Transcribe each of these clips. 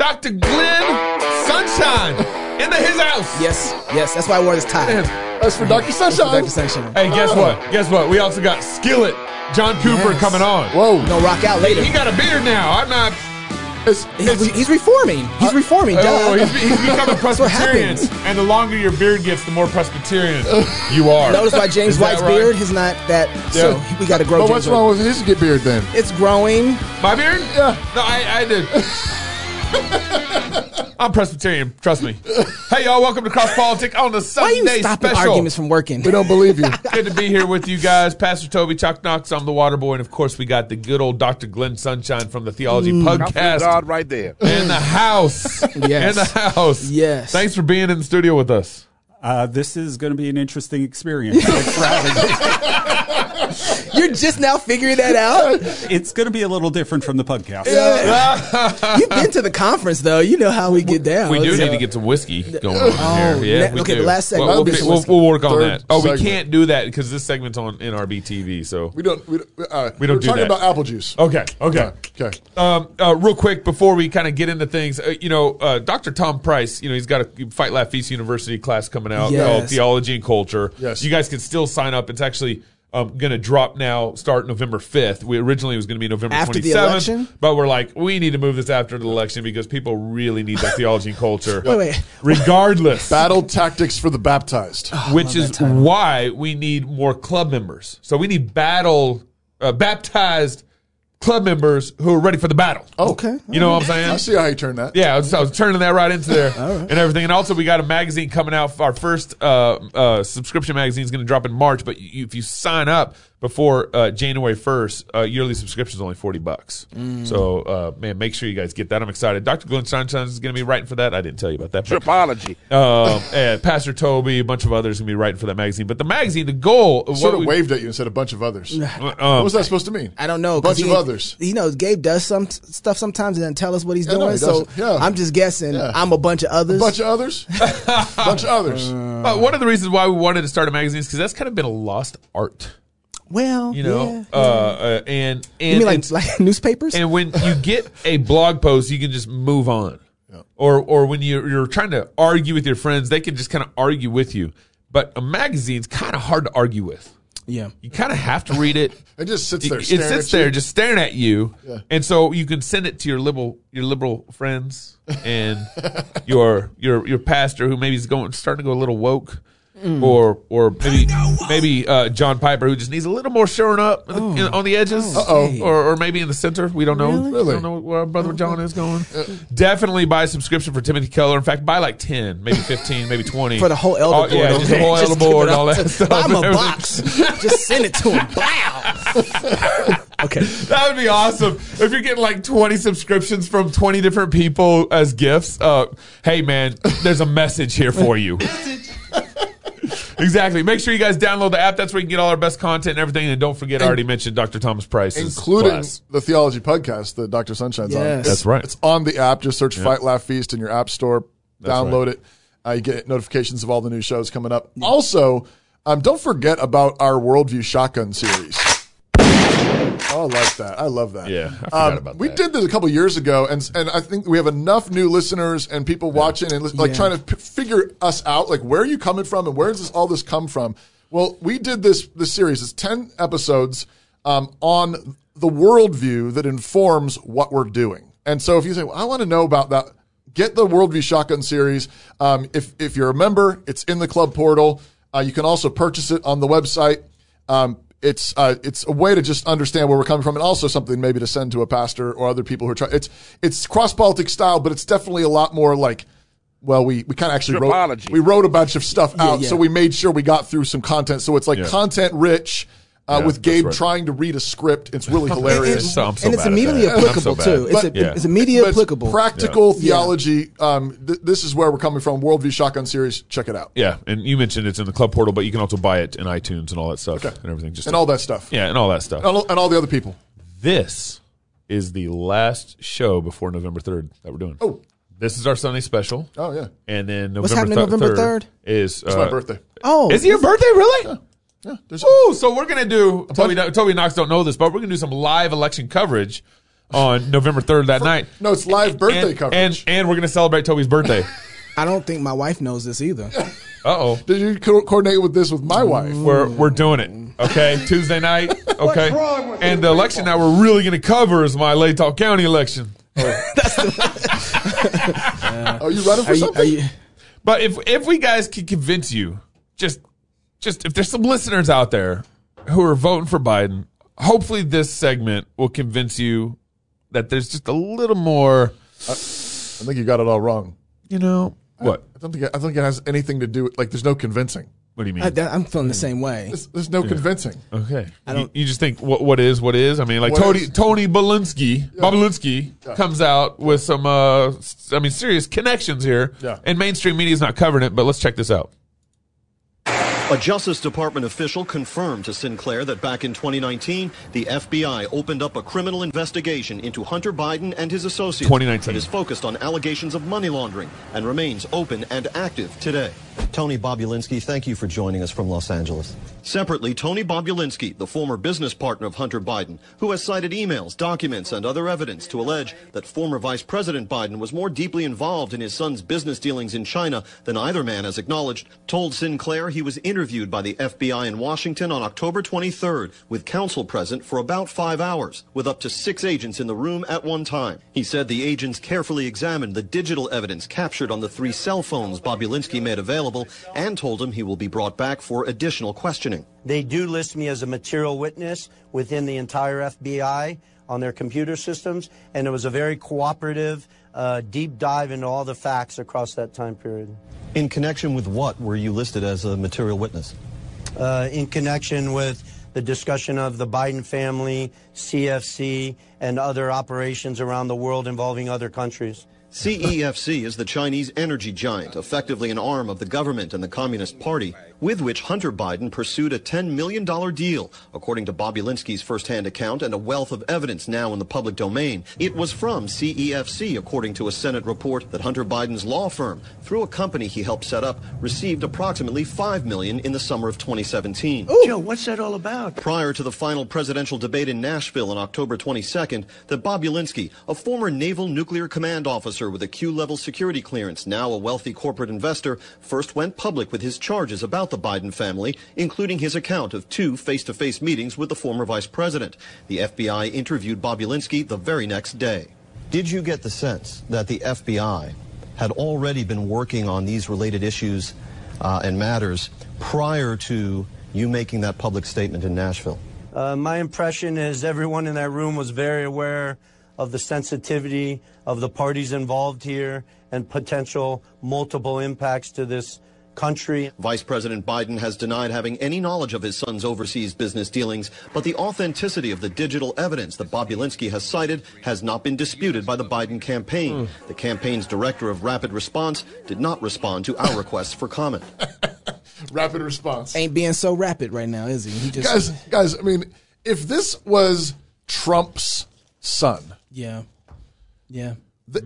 Dr. Glenn Sunshine in the his house. Yes, yes. That's why I wore this tie. That's for Dr. Sunshine. Dr. Sunshine. Hey, guess oh. what? Guess what? We also got Skillet, John Cooper Yes. coming on. Whoa. No, rock out later. He got a beard now. I'm not. It's, He's, he's reforming. He's uh, reforming. Oh, he's, he's becoming what Presbyterian, happens. and the longer your beard gets, the more Presbyterian you are. Notice why James Is that White's right? beard is not that. So Yeah. we got to grow. but James what's White. wrong with his get beard then? It's growing. My beard? Yeah. No, I, I did. I'm Presbyterian. Trust me. Hey, y'all. Welcome to Cross Politics on the Why you Sunday stopping special. arguments from working? We don't believe you. Good to be here with you guys. Pastor Toby Chuck Knox. I'm the Water Boy, and of course, we got the good old Dr. Glenn Sunshine from the Theology Podcast God right there. in the house. Yes. In the house. Yes. Thanks for being in the studio with us. Uh, this is going to be an interesting experience. Thanks for having me. You're just now figuring that out. It's going to be a little different from the podcast. You've been to the conference though. You know how we get down. We do So- need to get some whiskey going on here. Yeah, ne- we okay, do. the last segment We'll, we'll, we'll, we'll work on Third that. Oh, we can't do that because this segment's on NRB TV. So We don't. We, don't- uh, We don't We're do talking that. about apple juice. okay, okay. Okay. Um, uh, real quick before we kind of get into things, uh, you know, uh, Dr. Tom Price, you know, he's got a Fight Laugh Feast University class coming out Yes. called Theology and Culture. Yes. you guys can still sign up. It's actually um, going to drop now, start November fifth. We originally it was going to be November After twenty the election? but we're like, we need to move this after the election because people really need that theology and culture. Wait, wait. regardless. Battle tactics for the baptized. which is why we need more club members. So we need battle uh, baptized club members who are ready for the battle. Okay. You know what I'm saying? I see how you turn that. Yeah, I was, I was turning that right into there and everything. And also, we got a magazine coming out. Our first uh, uh, subscription magazine is going to drop in March. But you, if you sign up before uh, January 1st, uh, yearly subscription is only 40 bucks. So, uh, man, make sure you guys get that. I'm excited. Dr. Glenn Sunshine is going to be writing for that. I didn't tell you about that. but- Tripology. um, and Pastor Toby, a bunch of others, going to be writing for that magazine. But the magazine, the goal Sort what of we, waved at you and said a bunch of others. what um, was that supposed to mean? I don't know. A bunch 'cause of others. You know, Gabe does some s- stuff sometimes and doesn't tell us what he's Yeah, no, doing. he so. Yeah. I'm just guessing. Yeah. I'm a bunch of others. A bunch of others. a bunch of others. uh, one of the reasons why we wanted to start a magazine is because that's kind of been a lost art, well, you know. yeah. Uh, uh, and and you mean like it's- like newspapers? and when you get a blog post, you can just move on. Or or when you're, you're trying to argue with your friends, they can just kind of argue with you. But a magazine's kind of hard to argue with. yeah. You kind of have to read it. It just sits there. it staring sits at you. there just staring at you, Yeah. and so you can send it to your liberal your liberal friends and your your your pastor who maybe is going starting to go a little woke, Mm. or or maybe maybe uh, John Piper who just needs a little more showing up in the- in- on the edges, Uh-oh. or or maybe in the center. We don't know. Really? We don't know where our brother John is going. Definitely buy a subscription for Timothy Keller. In fact, buy like ten, maybe fifteen, maybe twenty For the whole elder Oh, yeah, board, just the whole Just elder board and up all to- that stuff. Buy him a box. just send it to him. Wow. okay. That would be awesome. If you're getting like 20 subscriptions from 20 different people as gifts, uh, hey man, there's a message here for you. Exactly. Make sure you guys download the app. That's where you can get all our best content and everything. And don't forget, I already mentioned Dr. Thomas Price. including the theology podcast that Dr. Sunshine's on. It's- That's right. It's on the app. Just search Fight Laugh Feast in your app store. Download right. it. Uh, you get notifications of all the new shows coming up. Also, um, don't forget about our Worldview Shotgun series. Oh, I like that. I love that. Yeah, I forgot Um, about we that. did this a couple years ago, and and I think we have enough new listeners and people watching and like Yeah. trying to p- figure us out. Like, where are you coming from, and where does this all this come from? Well, we did this this series. It's ten episodes um, on the worldview that informs what we're doing. And so, if you say, well, "I want to know about that," get the Worldview Shotgun series. Um, if if you're a member, it's in the club portal. Uh, you can also purchase it on the website. Um, it's uh, it's a way to just understand where we're coming from, and also something maybe to send to a pastor or other people who are trying. It's it's cross politic style, but it's definitely a lot more like. Well, we, we kind of actually wrote Tripology. we wrote a bunch of stuff out, yeah. so we made sure we got through some content. So it's like Yeah. content rich. Uh, Yeah, with Gabe right. trying to read a script, it's really And, hilarious. So- I'm so and it's immediately that. I'm so applicable bad. too. It's, But- a, Yeah. it's immediately But it's applicable. practical theology. Um, th- this is where we're coming from. Worldview Shotgun series. Check it out. Yeah, and you mentioned it's in the club portal, but you can also buy it in iTunes and all that stuff Okay. and everything. Just And all that stuff. yeah, and all that stuff. And all, and all the other people. This is the last show before November 3rd that we're doing. Oh. This is our Sunday special. Oh, yeah. And then November, What's happening thir- November 3rd 3rd? is It's uh, my birthday. oh, Is it your birthday, really? Yeah, there's Ooh, so we're gonna do Toby. Toby Knox don't know this, but we're gonna do some live election coverage on November third that night. No, it's live birthday and, coverage. and and we're gonna celebrate Toby's birthday. I don't think my wife knows this either. Uh oh. Did you co- coordinate with this with my wife? We're we're doing it. Okay, Tuesday night. Okay, wrong with and you the election that we're really going to cover is my Latah County election. That's the. Are you running for Are something? are you, But if if we guys can convince you, just just if there's some listeners out there who are voting for Biden, hopefully this segment will convince you that there's just a little more. I think you got it all wrong. You know what? I don't think I don't think it has anything to do with like. There's no convincing. What do you mean? I, I'm feeling the same way. There's, there's no convincing. Okay. I you, don't- you just think what what is what is? I mean, like Tony is? Tony Bolinsky, Bobulinski comes out with some uh s- I mean serious connections here. Yeah. And mainstream media is not covering it, but let's check this out. A Justice Department official confirmed to Sinclair that back in 2019, the FBI opened up a criminal investigation into Hunter Biden and his associates 2019. that is focused on allegations of money laundering and remains open and active today. Tony Bobulinski, thank you for joining us from Los Angeles. Separately, Tony Bobulinski, the former business partner of Hunter Biden, who has cited emails, documents, and other evidence to allege that former Vice President Biden was more deeply involved in his son's business dealings in China than either man has acknowledged, told Sinclair he was interviewed by the FBI in Washington on October 23rd with counsel present for about five hours, with up to six agents in the room at one time. He said the agents carefully examined the digital evidence captured on the three cell phones Bobulinski made available and told him he will be brought back for additional questioning. They do list me as a material witness within the entire FBI on their computer systems, and it was a very cooperative, uh, deep dive into all the facts across that time period. In connection with what were you listed as a material witness? Uh, in connection with the discussion of the Biden family, CFC, and other operations around the world involving other countries. CEFC is the Chinese energy giant, effectively an arm of the government and the Communist Party, with which Hunter Biden pursued a $10 million deal, according to Bobulinski's first-hand account and a wealth of evidence now in the public domain. It was from CEFC, according to a Senate report, that Hunter Biden's law firm, through a company he helped set up, received approximately 5 million in the summer of 2017. Joe, what's that all about? Prior to the final presidential debate in Nashville on October 22nd, that Bobulinski, a former Naval Nuclear Command officer with a Q-level security clearance, now a wealthy corporate investor, first went public with his charges about the Biden family, including his account of two face-to-face meetings with the former vice president. The FBI interviewed Bobulinski the very next day. Did you get the sense that the FBI had already been working on these related issues uh, and matters prior to you making that public statement in Nashville? Uh, my impression is everyone in that room was very aware of the sensitivity of the parties involved here and potential multiple impacts to this country. Vice President Biden has denied having any knowledge of his son's overseas business dealings, but the authenticity of the digital evidence that Bobulinski has cited has not been disputed by the Biden campaign. Hmm. The campaign's director of rapid response did not respond to our requests for comment. Rapid response. Ain't being so rapid right now, is he? He just guys, guys. I mean, if this was Trump's son, yeah, yeah.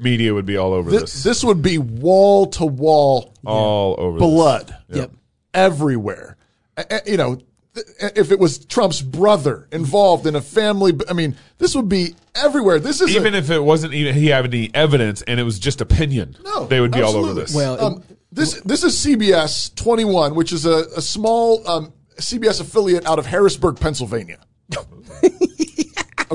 Media would be all over this, this. this would be wall to wall all over blood Yep. everywhere. A- a- You know, th- if it was Trump's brother involved in a family, I mean, this would be everywhere. This is this. a- Even if it wasn't even he had any evidence and it was just opinion, No, they would be all over this. Well, Um, this this is CBS 21, which is a, a small um, CBS affiliate out of Harrisburg, Pennsylvania.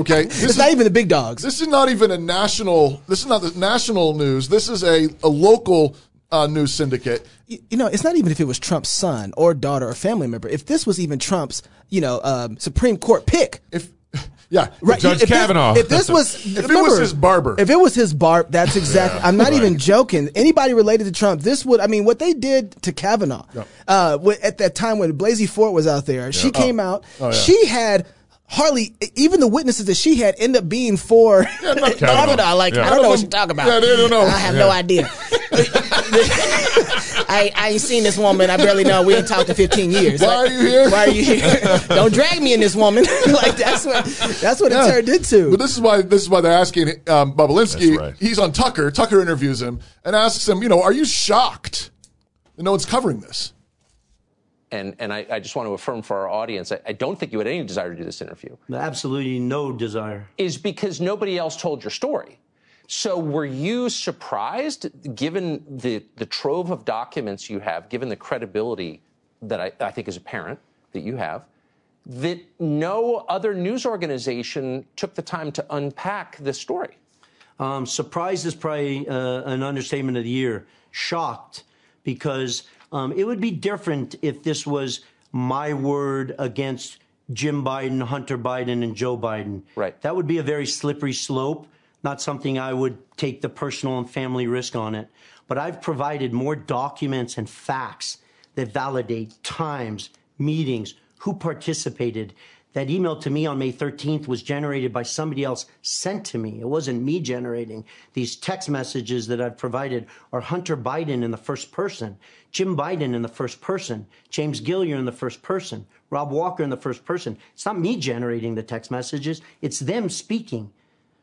okay, this it's is, not even the big dogs. this is not even a national. This is not the national news. This is a a local uh, news syndicate. you you know, it's not even if it was Trump's son or daughter or family member. If this was even Trump's, you know, um, Supreme Court pick, If yeah, Judge if Kavanaugh. This, if this was, If it was his barber. if it was his barb, that's exactly. I'm not even joking. Anybody related to Trump, this would. I mean, what they did to Kavanaugh, uh, at that time when Blasey Ford was out there, she came out. Oh, yeah. She had. Hardly even the witnesses that she had end up being for Kavanaugh. Like Yeah. I don't know what None you're talking about. Yeah, they don't know. I have no idea. I, I ain't seen this woman. I barely know. We ain't talked in 15 years. Why Like, are you here? Why are you here? Don't drag me in this woman. like that's what that's what Yeah. it turned into. But this is why this is why they're asking um, Bobulinski. Right. He's on Tucker. Tucker interviews him and asks him, you know, are you shocked that no one's covering this? And, and I, I just want to affirm for our audience, I, I don't think you had any desire to do this interview, Absolutely no desire. is because nobody else told your story. So were you surprised, given the, the trove of documents you have, given the credibility that I, I think is apparent that you have, that no other news organization took the time to unpack this story? Um, surprised is probably uh, an understatement of the year. Shocked because um, it would be different if this was my word against Jim Biden, Hunter Biden, and Joe Biden. Right. That would be a very slippery slope. Not something I would take the personal and family risk on it. But I've provided more documents and facts that validate times, meetings, who participated. That email to me on May 13th was generated by somebody else sent to me. It wasn't me generating. These text messages that I've provided are Hunter Biden in the first person, Jim Biden in the first person, James Gilliar in the first person, Rob Walker in the first person. It's not me generating the text messages, it's them speaking.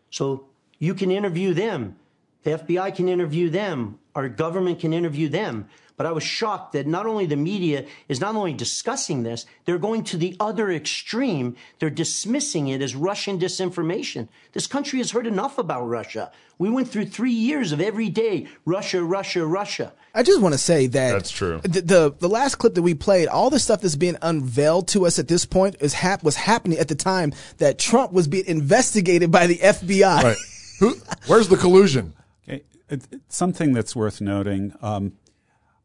So you can interview them. The FBI can interview them. Our government can interview them. But I was shocked that not only the media is not only discussing this, they're going to the other extreme. They're dismissing it as Russian disinformation. This country has heard enough about Russia. We went through three years of every day Russia, Russia, Russia. I just want to say that That's true. The, the the last clip that we played, all the stuff that's being unveiled to us at this point is hap- was happening at the time that Trump was being investigated by the FBI. Right. Who? Where's the collusion? Okay. It, it's something that's worth noting. Um,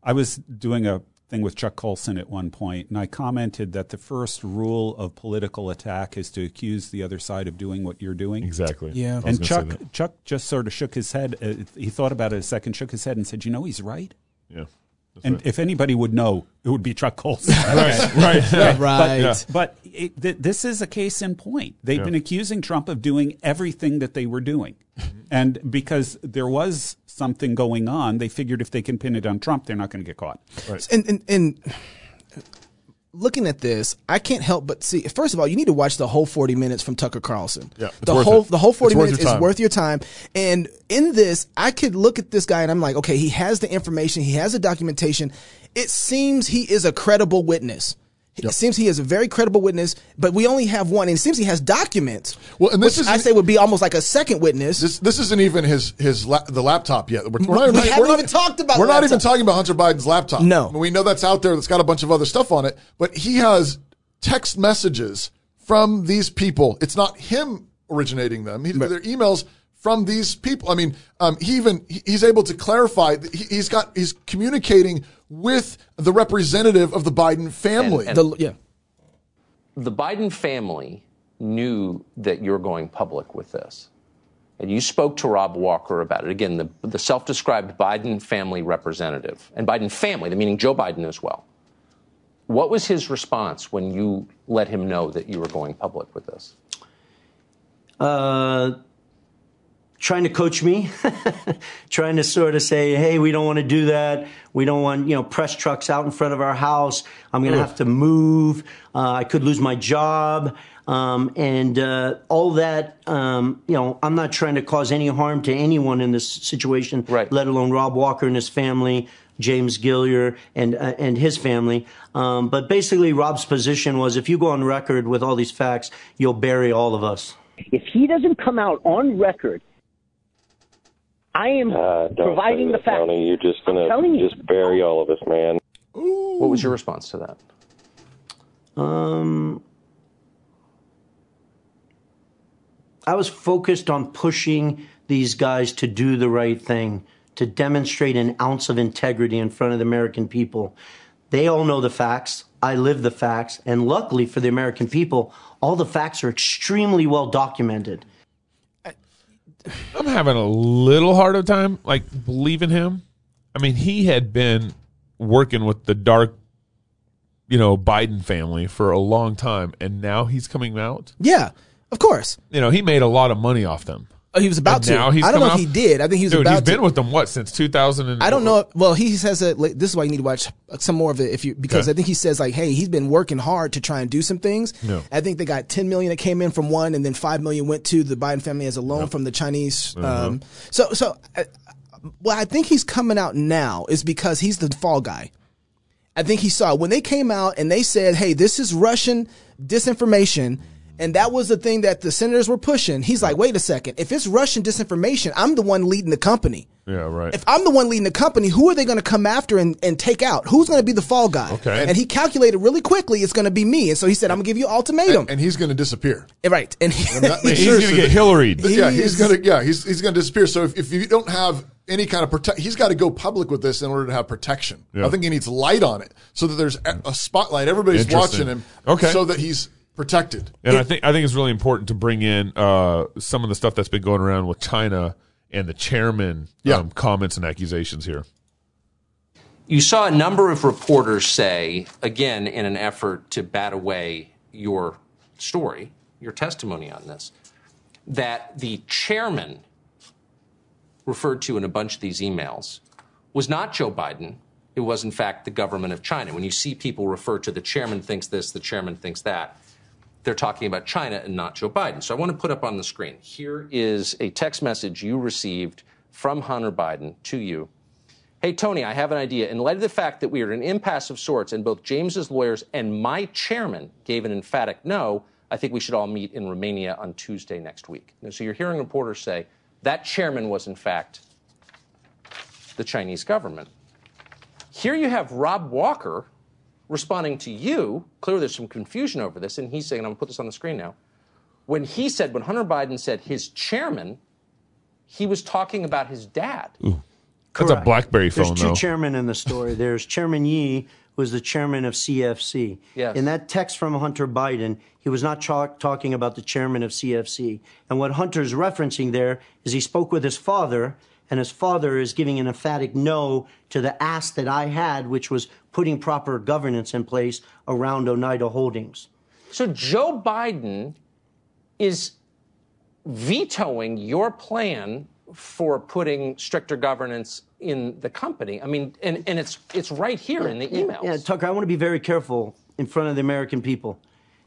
I was doing a thing with Chuck Colson at one point, and I commented that the first rule of political attack is to accuse the other side of doing what you're doing. Exactly. Yeah. And Chuck. Chuck just sort of shook his head. Uh, he thought about it a second, shook his head, and said, "You know, he's right." Yeah. That's And right. if anybody would know, it would be Chuck Colson. right. Right. Yeah. Right. Yeah. But it, th- this is a case in point. They've been accusing Trump of doing everything that they were doing. And because there was something going on, they figured if they can pin it on Trump, they're not going to get caught. and, and and looking at this, I can't help but see. First of all, you need to watch the whole forty minutes from Tucker Carlson. Yeah, the whole it. the whole forty It's minutes your is worth your time. And in this, I could look at this guy and I'm like, okay, he has the information, he has the documentation. It seems he is a credible witness. It seems he is a very credible witness, but we only have one. And it seems he has documents. Well, and this which is- I say would be almost like a second witness. This this isn't even his his la- the laptop yet. We're, we're We not, haven't we're not even talked about We're not even talking about Hunter Biden's laptop. No. we know that's out there. That's got a bunch of other stuff on it. But he has text messages from these people. It's not him originating them. He, They're emails from these people. I mean, um, he even he's able to clarify. that he, he's got he's communicating with the representative of the Biden family. And- the, yeah. the Biden family knew that you're going public with this. And you spoke to Rob Walker about it. Again, the, the self described Biden family representative, and Biden family, the meaning Joe Biden as well. What was his response when you let him know that you were going public with this? uh, trying to coach me, trying to sort of say, "Hey, we don't want to do that. We don't want you know press trucks out in front of our house. I'm going to have to move. Uh, I could lose my job." Um, and uh, all that, um, you know, I'm not trying to cause any harm to anyone in this situation, Right. let alone Rob Walker and his family, James Gilliar and uh, and his family. Um, but basically, Rob's position was, if you go on record with all these facts, you'll bury all of us. If he doesn't come out on record, I am Uh, providing the that, facts. Tony. You're just gonna telling you. just bury all of us, man. What was your response to that? Um, I was focused on pushing these guys to do the right thing, to demonstrate an ounce of integrity in front of the American people. They all know the facts. I live the facts. And luckily for the American people, all the facts are extremely well documented. I'm having a little harder time like believing him. I mean, he had been working with the dark, you know, Biden family for a long time, and now he's coming out. Yeah, of course. You know, he made a lot of money off them. Oh, he was about to. now he's I don't know if he did. I think he was Dude, about he's to. been with them what since 2000. I don't know. Well, he says that like, this is why you need to watch some more of it if you because Okay. I think he says like, hey, he's been working hard to try and do some things. Yeah. I think they got 10 million that came in from one, and then five million went to the Biden family as a loan from the Chinese. Uh-huh. Um, so, so, uh, well, I think he's coming out now is because he's the fall guy. I think he saw when they came out and they said, "Hey, this is Russian disinformation." And that was the thing that the senators were pushing. He's like, wait a second. If it's Russian disinformation, I'm the one leading the company. Yeah, right. If I'm the one leading the company, who are they going to come after and, and take out? Who's going to be the fall guy? Okay. And he calculated really quickly it's going to be me. And so he said, I'm going to give you an ultimatum. and, and he's going to disappear. Eh, right. And he, And He's sense. going to get Hillary. yeah, he's gonna yeah he's he's gonna disappear. So if, if you don't have any kind of protect, he's got to go public with this in order to have protection. Yeah. I think he needs light on it so that there's a, a spotlight. Everybody's watching him. Okay. so that he's protected. And I think I think it's really important to bring in uh, some of the stuff that's been going around with China and the chairman Yeah. um, comments and accusations here. You saw a number of reporters say, again, in an effort to bat away your story, your testimony on this, that the chairman referred to in a bunch of these emails was not Joe Biden. It was, in fact, the government of China. When you see people refer to the chairman thinks this, the chairman thinks that, they're talking about China and not Joe Biden. So I want to put up on the screen. Here is a text message you received from Hunter Biden to you. Hey, Tony, I have an idea. In light of the fact that we are at an impasse of sorts and both James's lawyers and my chairman gave an emphatic no, I think we should all meet in Romania on Tuesday next week. Now, so you're hearing reporters say that chairman was, in fact, the Chinese government. Here you have Rob Walker responding to you. Clearly, there's some confusion over this, and he's saying, I'm going to put this on the screen now. When he said, when Hunter Biden said his chairman, he was talking about his dad. That's a BlackBerry phone, There's two though. chairmen in the story. There's Chairman Yi, who is the chairman of CFC. Yes. In that text from Hunter Biden, he was not cha- talking about the chairman of CFC. And what Hunter's referencing there is he spoke with his father, and his father is giving an emphatic no to the ask that I had, which was putting proper governance in place around Oneida Holdings. So Joe Biden is vetoing your plan for putting stricter governance in the company. I mean, and, and it's it's right here in the emails. Yeah, Tucker, I want to be very careful in front of the American people.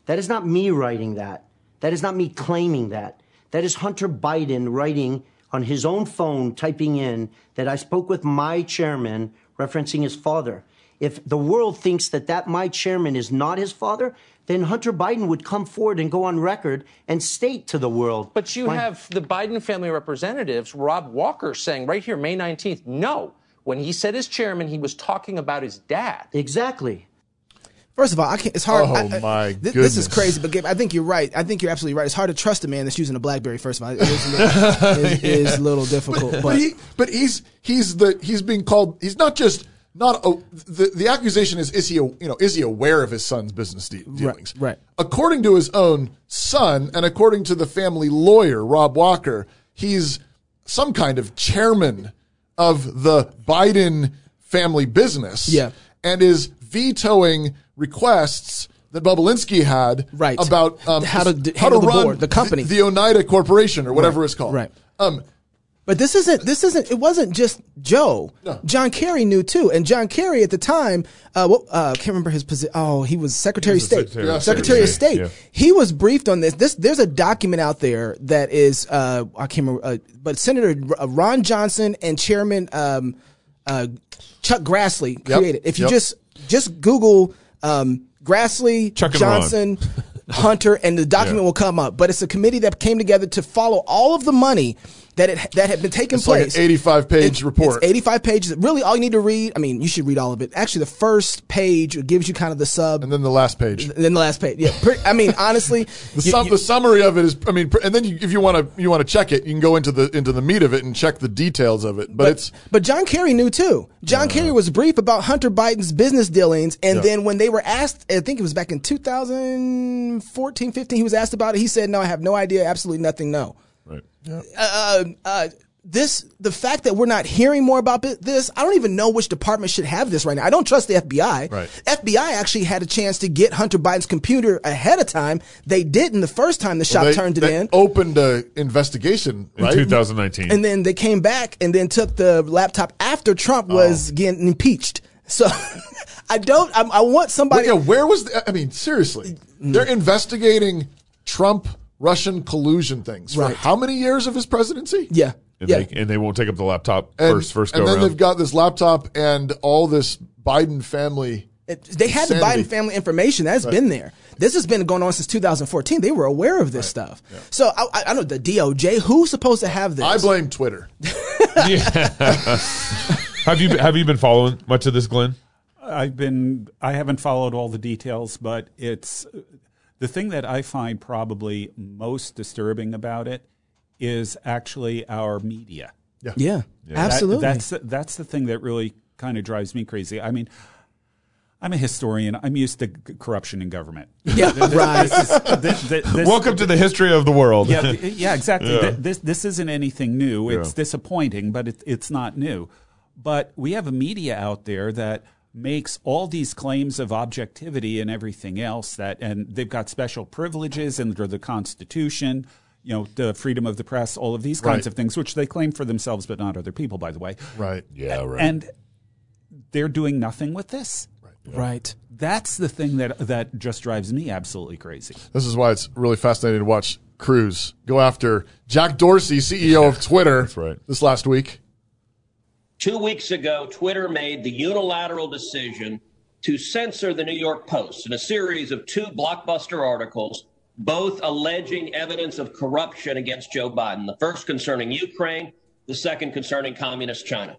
That is not me writing that. That is not me claiming that. That is Hunter Biden writing on his own phone, typing in that I spoke with my chairman, referencing his father. If the world thinks that that my chairman is not his father, then Hunter Biden would come forward and go on record and state to the world. But you my- have the Biden family representatives, Rob Walker, saying right here, May 19th, no. When he said his chairman, he was talking about his dad. exactly. First of all, I can't. It's hard. Oh, I- I- my thi- This is crazy, but Gabe, I think you're right. I think you're absolutely right. It's hard to trust a man that's using a BlackBerry. First of all, it is, a little- it is a little difficult. But, But he, but he's he's the he's being called. He's not just not a, the the accusation is is he a, you know is he aware of his son's business de- dealings? right. According to his own son and according to the family lawyer Rob Walker, he's some kind of chairman of the Biden family business. Yeah. and is vetoing requests. That Bobulinski had Right. about um, How to d- handle the run board, the company. the, Oneida Corporation or whatever Right, it's called. right. Um, But this isn't. This isn't. It wasn't just Joe. No. John Kerry knew too, and John Kerry at the time, uh, what, uh, can't remember his position. Oh, he was Secretary of State. Secretary of Secretary of State, State. yeah. He was briefed on this. This there's a document out there that is. Uh, I can't remember. Uh, but Senator uh, Ron Johnson and Chairman um, uh, Chuck Grassley Yep. created. If you Yep. just just Google um, Grassley, Chuck and Johnson. Hunter and the document Yeah. will come up, but it's a committee that came together to follow all of the money that it, that had been taking It's like place. an 85 page It's- report. It's 85 pages. Really, all you need to read. I mean, you should read all of it. Actually, the first page gives you kind of the sub, and then the last page. and then the last page. Yeah, pretty, I mean, honestly, The, you- sum, you- the summary of it is, I mean, and then you, if you want to, you want to check it, you can go into the into the meat of it and check the details of it. But, but, it's but John Kerry knew too. John Kerry was brief about Hunter Biden's business dealings, and Yeah. then when they were asked, I think it was back in 2014, 15, he was asked about it. He said, "No, I have no idea. Absolutely nothing. No." Right. uh, uh, this the fact that we're not hearing more about this, I don't even know which department should have this right now. I don't trust the FBI. Right. FBI actually had a chance to get Hunter Biden's computer ahead of time. They didn't the first time the shop they, turned it they in. opened a investigation, In right? 2019. And then they came back and then took the laptop after Trump Oh. was getting impeached. So I don't. I, I want But somebody. yeah, where was? The, I mean, seriously, Mm. they're investigating Trump Russian collusion things for Right. how many years of his presidency? yeah, and, yeah. they, and they won't take up the laptop and, first first and then around. they've got this laptop and all this Biden family It, they had the Biden family information that's been there. This has been going on since 2014. They were aware of this stuff. So I, I, I don't know the DOJ. Who's supposed to have this? I blame Twitter. have you have you been following much of this, Glenn? I've been I haven't followed all the details, but it's the thing that I find probably most disturbing about it is actually our media. yeah, That- absolutely. that's that's the thing that really kind of drives me crazy. I mean, I'm a historian. I'm used to c- corruption in government. yeah, right. This is- this- this- this- Welcome to the history of the world. yeah, yeah, exactly. Yeah. This this isn't anything new. It's Yeah. disappointing, but it, it's not new. But we have a media out there that makes all these claims of objectivity and everything else that, and they've got special privileges under the Constitution. You know, the freedom of the press, all of these kinds Right. of things, which they claim for themselves, but not other people, by the way. Right. Yeah, right. And they're doing nothing with this. right. That's the thing that that just drives me absolutely crazy. This is why it's really fascinating to watch Cruz go after Jack Dorsey, CEO of Twitter, That's right. this last week. Two weeks ago, Twitter made the unilateral decision to censor the New York Post in a series of two blockbuster articles, both alleging evidence of corruption against Joe Biden. The first concerning Ukraine, the second concerning communist China.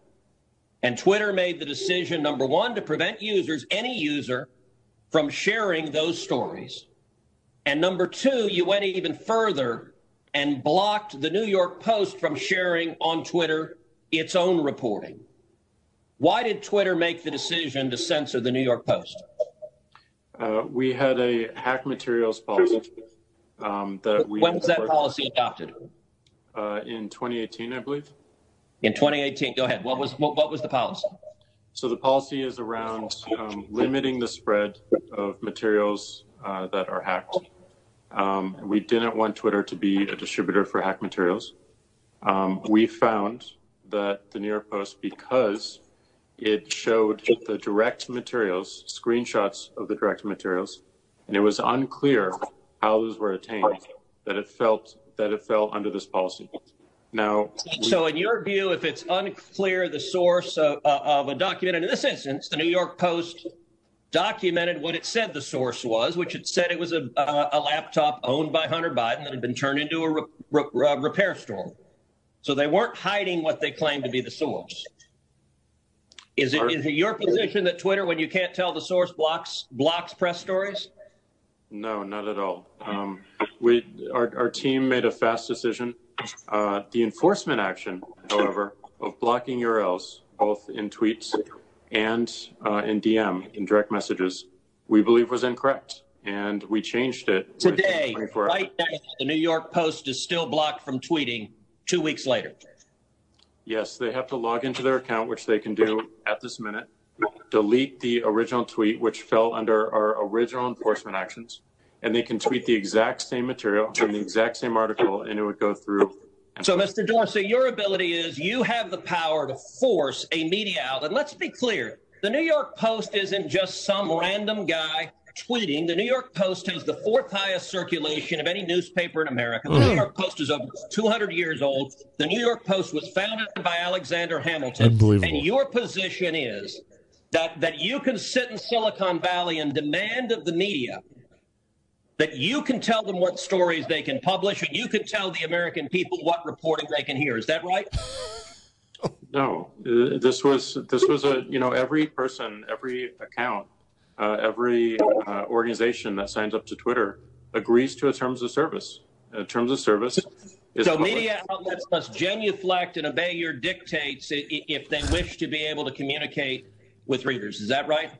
And Twitter made the decision, number one, to prevent users, any user, from sharing those stories. And number two, you went even further and blocked the New York Post from sharing on Twitter its own reporting. Why did Twitter make the decision to censor the New York Post? Uh, we had a hack materials policy um, that we When was that policy adopted? uh, in 2018, I believe. In 2018. Go ahead. What was what, what was the policy? So the policy is around um, limiting the spread of materials uh, that are hacked. Um, we didn't want Twitter to be a distributor for hack materials. Um, we found that the New York Post, because it showed the direct materials, screenshots of the direct materials, and it was unclear how those were attained, that it felt that it fell under this policy. Now, So, in your view, if it's unclear the source of, uh, of a document, in this instance, the New York Post documented what it said the source was, which it said it was a, uh, laptop owned by Hunter Biden that had been turned into a uh, repair store. So they weren't hiding what they claimed to be the source. Is it, is it your position that Twitter, when you can't tell the source, blocks blocks press stories? No, not at all. Um, we, our, our team made a fast decision. Uh, the enforcement action, however, of blocking URLs, both in tweets and uh, in DM, in direct messages, we believe was incorrect. And we changed it Today, right now, the New York Post is still blocked from tweeting two weeks later. Yes, they have to log into their account, which they can do at this minute, delete the original tweet, which fell under our original enforcement actions, and they can tweet the exact same material in the exact same article, and it would go through. So, Mr. Dorsey, your ability is you have the power to force a media outlet. Let's be clear the New York Post isn't just some random guy tweeting. The New York Post has the fourth highest circulation of any newspaper in America. The New York Post is over 200 years old. The New York Post was founded by Alexander Hamilton. Unbelievable. And your position is that, that you can sit in Silicon Valley and demand of the media that you can tell them what stories they can publish and you can tell the American people what reporting they can hear. Is that right? No, uh, this was this was a you know every person, every account, uh, every uh, organization that signs up to Twitter agrees to a terms of service. Uh, terms of service is So public. media outlets must genuflect and obey your dictates if they wish to be able to communicate with readers. Is that right?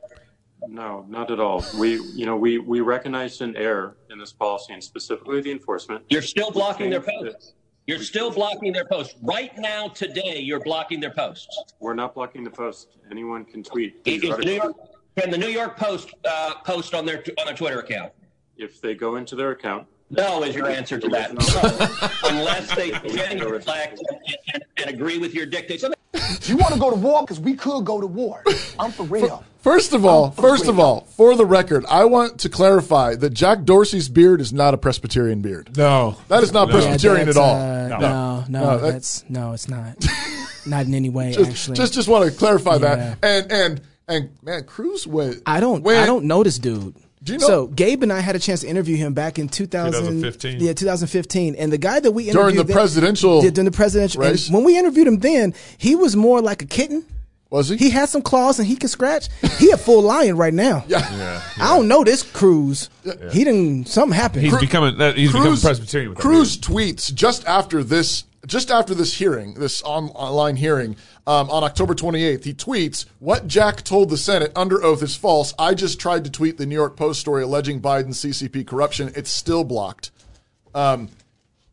No, not at all. We you know we we recognized an error in this policy and specifically the enforcement. You're still blocking their posts. You're still blocking their posts. Right now, today, you're blocking their posts. We're not blocking the posts. Anyone can tweet Is New. York, can the New York Post uh, post on their on their Twitter account? If they go into their account, No is your answer to that. No. Unless they genuflect and, and, and agree with your dictates. I mean, You want to go to war? Because we could go to war. I'm for real. First of all, first of all, for the record, I want to clarify that Jack Dorsey's beard is not a Presbyterian beard. No, That is not No. Presbyterian that's, at all. uh, No. no, no, No, that- that's no, it's not. not in any way, just, actually. just just want to clarify Yeah. that. And and And man, Cruz went. I don't. went- I don't know this dude. Do you know- So Gabe and I had a chance to interview him back in 2000, 2015. Yeah, 2015. And the guy that we interviewed During the then- presidential yeah, during the presidential race? when we interviewed him then, he was more like a kitten. Was he? He had some claws and he could scratch. He a full lion right now. Yeah. yeah. I don't know this Cruz. He didn't. Something happened. He's becoming that he's becoming Presbyterian. With Cruz tweets just after this, just after this hearing, this on, online hearing um, on October 28th. He tweets, "What Jack told the Senate under oath is false. I just tried to tweet the New York Post story alleging Biden's CCP corruption. It's still blocked." Um,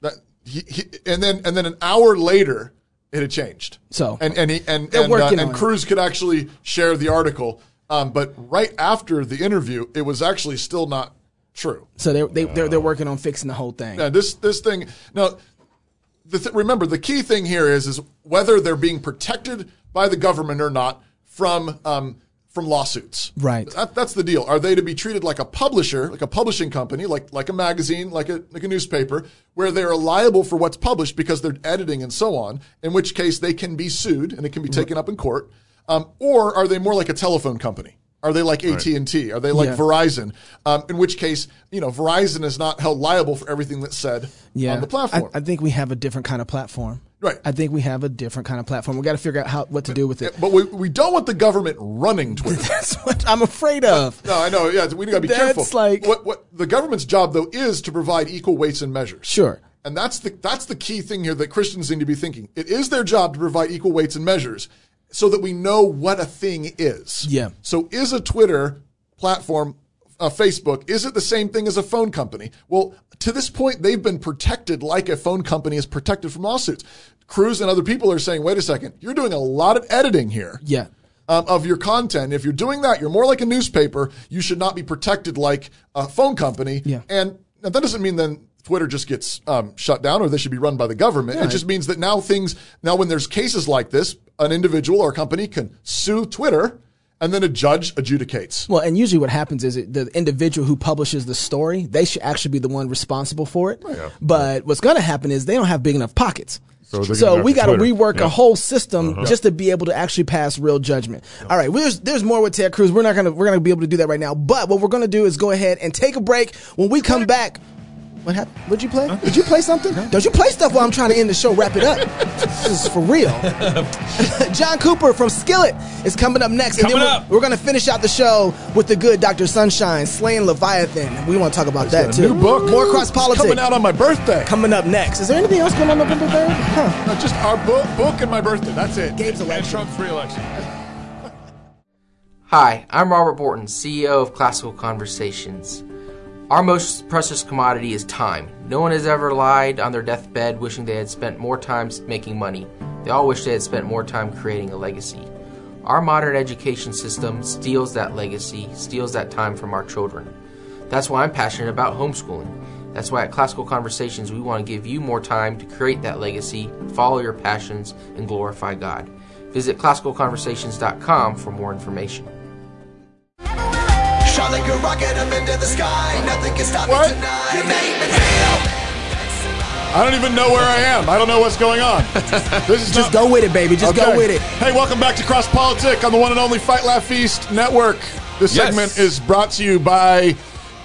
that he, he, and then and then an hour later, it had changed. So and and he, and and, uh, and it. Cruz could actually share the article. Um, but right after the interview, it was actually still not true. So they they they're, they're working on fixing the whole thing. Yeah, this this thing now. The th- remember, the key thing here is is whether they're being protected by the government or not from um, from lawsuits. Right. That, that's the deal. Are they to be treated like a publisher, like a publishing company, like like a magazine, like a like a newspaper, where they are liable for what's published because they're editing and so on? In which case they can be sued and it can be taken up in court. Um, or are they more like a telephone company? Are they like AT and T? Are they like Yeah. Verizon? Um, in which case, you know, Verizon is not held liable for everything that's said yeah, on the platform. I, I think we have a different kind of platform. Right. I think we have a different kind of platform. We got to figure out how what to do with it. but we, we don't want the government running Twitter. That's what I'm afraid of. no, I know. Yeah, we got to be That's careful. like- what what the government's job though is to provide equal weights and measures. Sure. And that's the that's the key thing here that Christians need to be thinking. It is their job to provide equal weights and measures so that we know what a thing is. Yeah. So is a Twitter platform, uh, Facebook, is it the same thing as a phone company? Well, to this point, they've been protected like a phone company is protected from lawsuits. Cruz and other people are saying, wait a second, you're doing a lot of editing here Yeah. um, of your content. If you're doing that, you're more like a newspaper. You should not be protected like a phone company. Yeah. And now that doesn't mean then Twitter just gets um, shut down or they should be run by the government. Yeah. It just means that now things, now when there's cases like this, an individual or a company can sue Twitter and then a judge adjudicates. Well, and usually what happens is it, the individual who publishes the story, they should actually be the one responsible for it. But what's going to happen is they don't have big enough pockets. So So, we got to rework Yeah. a whole system Uh-huh. just to be able to actually pass real judgment. All right, well, there's there's more with Ted Cruz. We're not gonna we're gonna be able to do that right now. But what we're gonna do is go ahead and take a break. When we come back, what happened? What'd you play? Did you play something? Don't you play stuff while I'm trying to end the show? Wrap it up. this is for real. John Cooper from Skillet is coming up next. Coming and then we're, we're going to finish out the show with the good Dr. Sunshine, Slaying Leviathan. We want to talk about that got a too. new book. More cross politics. coming out on my birthday. Coming up next. Is there anything else going on November 3rd? Huh. Uh, just our book, book and my birthday. That's it. Gabe's And election. Trump's re-election. Hi, I'm Robert Bortins, CEO of Classical Conversations. Our most precious commodity is time. No one has ever lied on their deathbed wishing they had spent more time making money. They all wish they had spent more time creating a legacy. Our modern education system steals that legacy, steals that time from our children. That's why I'm passionate about homeschooling. That's why at Classical Conversations we want to give you more time to create that legacy, follow your passions, and glorify God. Visit classicalconversations.com for more information. Shot like a rocket up into the sky. Nothing can stop What? me tonight. Your name is hell. I don't even know where I am. I don't know what's going on. This is Just not- go with it, baby. Just go with it. Hey, welcome back to Cross Politic on the one and only Fight Laugh Feast Network. This Yes. segment is brought to you by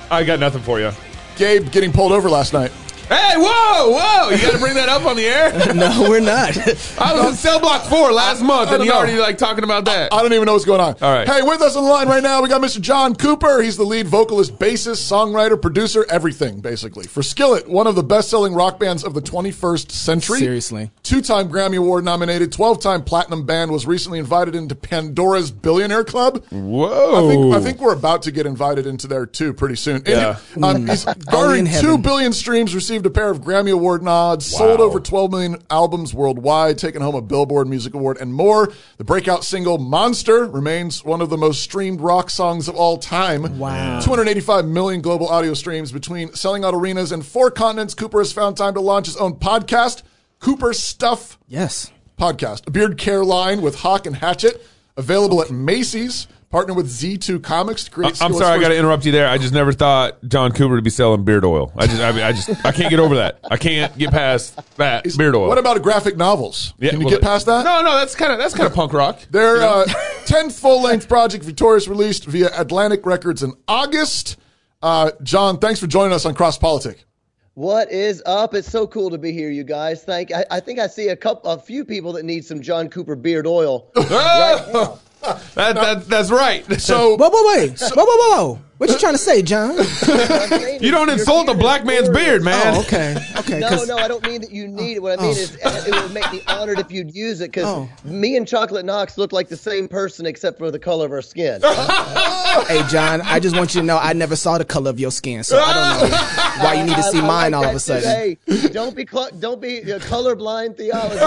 I got nothing for you. Gabe getting pulled over last night. Hey, whoa, whoa! You got to bring that up on the air. no, we're not. I was in cell block four last month, and don't you know. already like talking about that. I don't even know what's going on. All right. Hey, with us on the line right now, we got Mr. John Cooper. He's the lead vocalist, bassist, songwriter, producer, everything, basically. For Skillet, one of the best selling rock bands of the 21st century. Seriously. Two time Grammy Award nominated, 12 time platinum band, was recently invited into Pandora's Billionaire Club. Whoa! I think, I think we're about to get invited into there too pretty soon. And Yeah. he- um, he's garnering in two heaven. billion streams, received a pair of Grammy Award nods, sold over 12 million albums worldwide, taken home a Billboard Music Award, and more. The breakout single "Monster" remains one of the most streamed rock songs of all time. Wow. 285 million global audio streams between selling out arenas and four continents. Cooper has found time to launch his own podcast, Cooper Stuff yes. podcast, a beard care line with Hawk and Hatchet, available at Macy's. Partner with Z2 Comics to create. I'm sorry, I got to interrupt you there. I just never thought John Cooper to be selling beard oil. I just, I, mean, I just, I can't get over that. I can't get past that beard oil. What about graphic novels? Yeah, Can you well, get past that? No, no, that's kind of that's kind of punk rock. They're uh, 10th full length project, Victorious, released via Atlantic Records in August. Uh, John, thanks for joining us on Cross Politic. What is up? It's so cool to be here, you guys. Thank. I, I think I see a couple, a few people that need some John Cooper beard oil. right now. That, that, that's right. So, Whoa, whoa, wait. whoa, whoa, whoa, whoa. What you trying to say, John? you don't insult a black man's beard, man. Oh, okay. Okay. No, no, I don't mean that you need it. What I mean Oh. is, uh, it would make me honored if you'd use it because Oh. me and Chocolate Knox look like the same person except for the color of our skin. hey, John, I just want you to know I never saw the color of your skin, so I don't know why you need to see I- I mine all of a sudden. Hey, don't be cl- don't be uh, colorblind theology.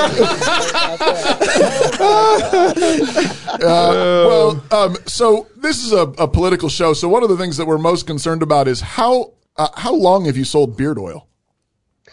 Uh, well, um, so this is a, a political show. So one of the things that we're most concerned about is how uh, how long have you sold beard oil?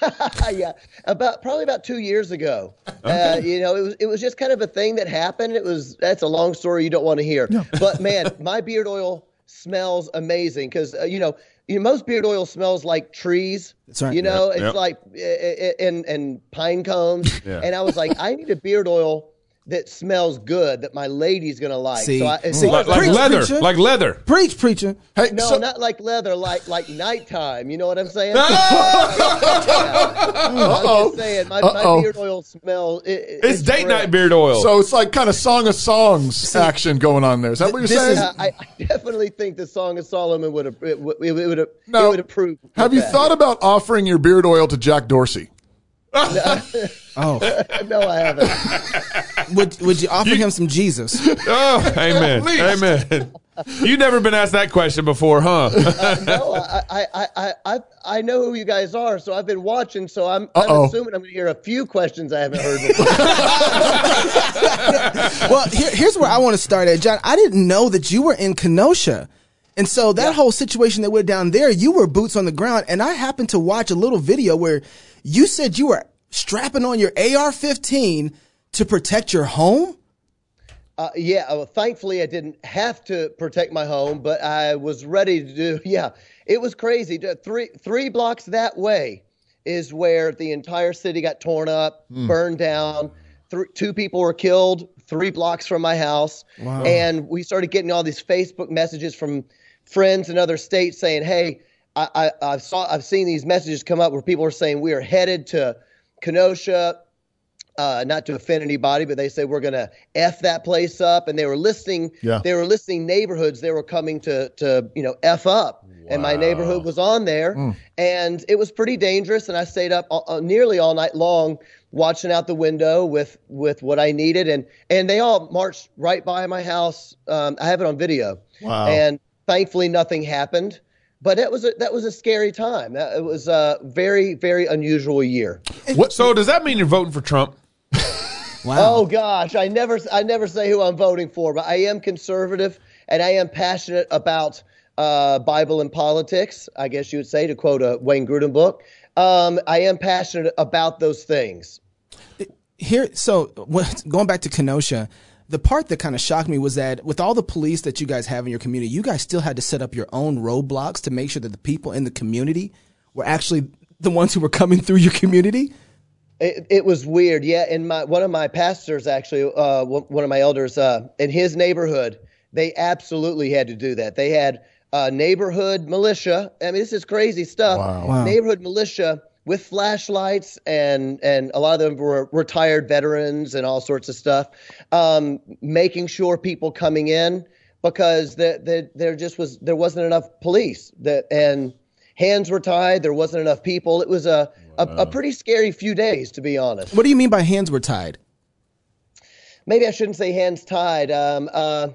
yeah, about probably about two years ago. Uh, you know, it was it was just kind of a thing that happened. It was that's a long story you don't want to hear. But man, my beard oil smells amazing because uh, you know. You know, most beard oil smells like trees. That's right. You know, Yep, it's yep. like uh, uh, and and pine cones. Yeah. And I was like, I need a beard oil that smells good that my lady's gonna like. See, so I, see, far as like I- leather, preacher. like leather. Preach, preacher. Hey, no, not like leather, like like nighttime. You know what I'm saying? Uh-oh. I'm just saying, my, my beard oil smell. It, it- It's date great. night beard oil. So it's like kind of Song of Songs action going on there. Is that what you're saying? is, I, I definitely think the Song of Solomon would have it would it would have No. it would approve. have you thought about offering your beard oil to Jack Dorsey? Oh, no, I haven't. would would you offer him some Jesus? Oh, amen, amen. You never been asked that question before, huh? no, I, I, I, I, I, I know who you guys are, so I've been watching. So I'm, I'm assuming I'm going to hear a few questions I haven't heard before. well, here, here's where I want to start at, John. I didn't know that you were in Kenosha. And so that whole situation that went down there, you were boots on the ground. And I happened to watch a little video where you said you were strapping on your AR 15 to protect your home. Uh, yeah, well, thankfully I didn't have to protect my home, but I was ready to do. Yeah, it was crazy. Uh, Three three blocks that way is where the entire city got torn up, Hmm. burned down. Th- two people were killed. Three blocks from my house, Wow. and we started getting all these Facebook messages from friends in other states saying, "Hey, I, I, I've saw I've seen these messages come up where people are saying we are headed to Kenosha." uh, not to offend anybody, but they say we're going to f that place up, and they were listing Yeah. they were listing neighborhoods they were coming to to you know f up, and my neighborhood was on there, Mm. and it was pretty dangerous, and I stayed up uh, nearly all night long watching out the window with with what I needed, and and they all marched right by my house. Um, I have it on video, Wow. and thankfully nothing happened. But that was a, that was a scary time. It was a very very unusual year. What? So does that mean you're voting for Trump? wow. Oh gosh, I never I never say who I'm voting for, but I am conservative and I am passionate about uh, Bible and politics. I guess you would say to quote a Wayne Grudem book. Um, I am passionate about those things. Here, so going back to Kenosha, the part that kind of shocked me was that with all the police that you guys have in your community, you guys still had to set up your own roadblocks to make sure that the people in the community were actually the ones who were coming through your community. It, it was weird, yeah. And my one of my pastors, actually, uh, one one of my elders, uh, in his neighborhood, they absolutely had to do that. They had uh, neighborhood militia. I mean, this is crazy stuff. Wow. Neighborhood militia with flashlights, and and a lot of them were retired veterans and all sorts of stuff, um, making sure people coming in because there there there just was there wasn't enough police that and hands were tied. There wasn't enough people. It was a, a, a pretty scary few days, to be honest. What do you mean by hands were tied? Maybe I shouldn't say hands tied. Um, uh,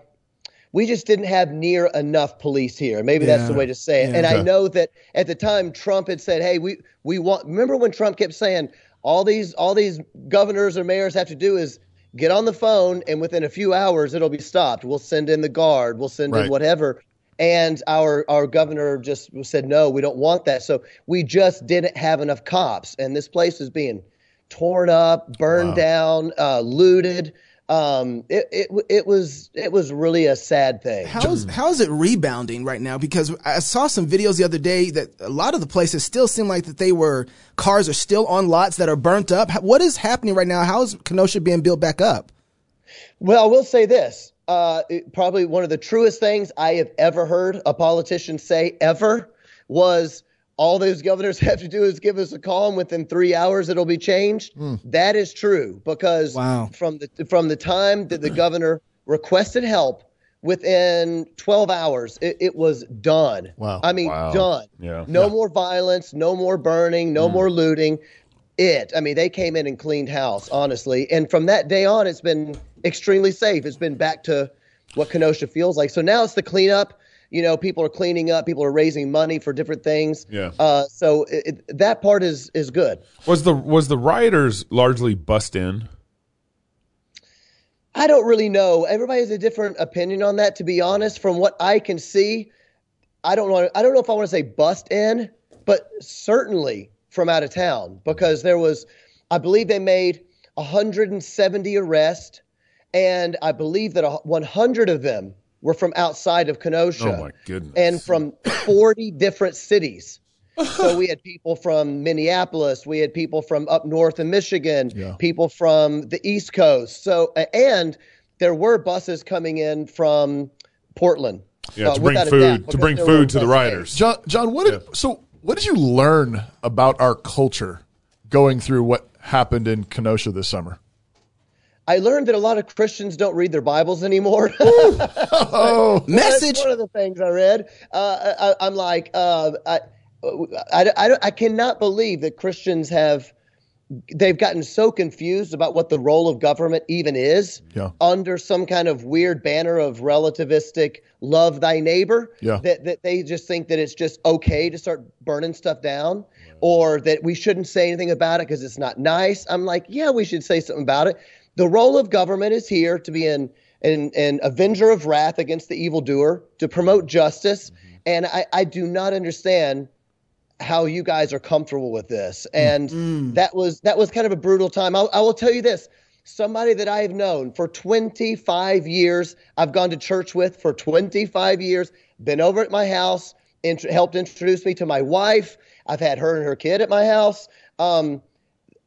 we just didn't have near enough police here. Maybe that's the way to say it. Yeah. and I know that at the time Trump had said, "Hey, we we want." Remember when Trump kept saying, "All these all these governors or mayors have to do is." Get on the phone, and within a few hours, it'll be stopped. We'll send in the guard. We'll send Right. in whatever. And our our governor just said, no, we don't want that. So we just didn't have enough cops, and this place is being torn up, burned Wow. down, uh, looted. Um, it, it it was it was really a sad thing. How's how is it rebounding right now? Because I saw some videos the other day that a lot of the places still seem like that they were cars are still on lots that are burnt up. What is happening right now? How is Kenosha being built back up? Well, I will say this: uh, it- probably one of the truest things I have ever heard a politician say ever was all those governors have to do is give us a call and within three hours it'll be changed. Hmm. That is true because wow. from the from the time that the governor requested help within 12 hours it, it was done. Wow. I mean Wow. done. Yeah. No Yeah. more violence, no more burning, no hmm. more looting. It. I mean, they came in and cleaned house, honestly. And from that day on, it's been extremely safe. It's been back to what Kenosha feels like. So now it's the cleanup. You know, people are cleaning up. People are raising money for different things. Yeah. Uh, so it, it, that part is is good. Was the was the rioters largely bust in? I don't really know. Everybody has a different opinion on that. To be honest, from what I can see, I don't know. I don't know if I want to say bust in, but certainly from out of town because there was, I believe they made 170 arrests, and I believe that 100 of them were from outside of Kenosha. Oh, my goodness. And from 40 different cities. so we had people from Minneapolis, we had people from up north in Michigan, people from the East Coast. So and there were buses coming in from Portland. Yeah, uh, to bring without a food to bring food to the bus rioters. John, John, what did so what did you learn about our culture going through what happened in Kenosha this summer? I learned that a lot of Christians don't read their Bibles anymore. oh, message! That's one of the things I read. Uh, I, I'm like, uh, I, I, I, I cannot believe that Christians have they've gotten so confused about what the role of government even is Yeah. under some kind of weird banner of relativistic love thy neighbor Yeah. that, that they just think that it's just okay to start burning stuff down or that we shouldn't say anything about it because it's not nice i'm like yeah we should say something about it the role of government is here to be an an, an avenger of wrath against the evildoer to promote justice mm-hmm. and I, I do not understand how you guys are comfortable with this. And mm. Mm. that was that was kind of a brutal time. I'll, I will tell you this: somebody that I have known for 25 years, I've gone to church with for 25 years, been over at my house, int- helped introduce me to my wife. I've had her and her kid at my house. Um,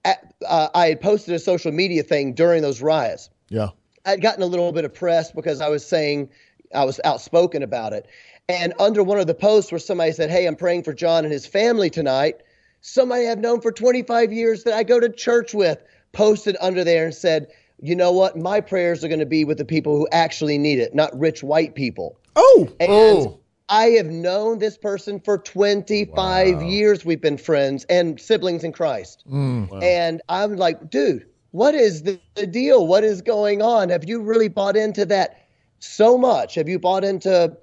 at, uh, I had posted a social media thing during those riots. Yeah. I'd gotten a little bit of press because I was saying I was outspoken about it. And under one of the posts where somebody said, Hey, I'm praying for John and his family tonight, somebody I've known for 25 years that I go to church with posted under there and said, You know what? My prayers are going to be with the people who actually need it, not rich white people. Oh, and I have known this person for 25 years. We've been friends and siblings in Christ. And I'm like, dude, what is the, the deal? What is going on? Have you really bought into that so much? Have you bought into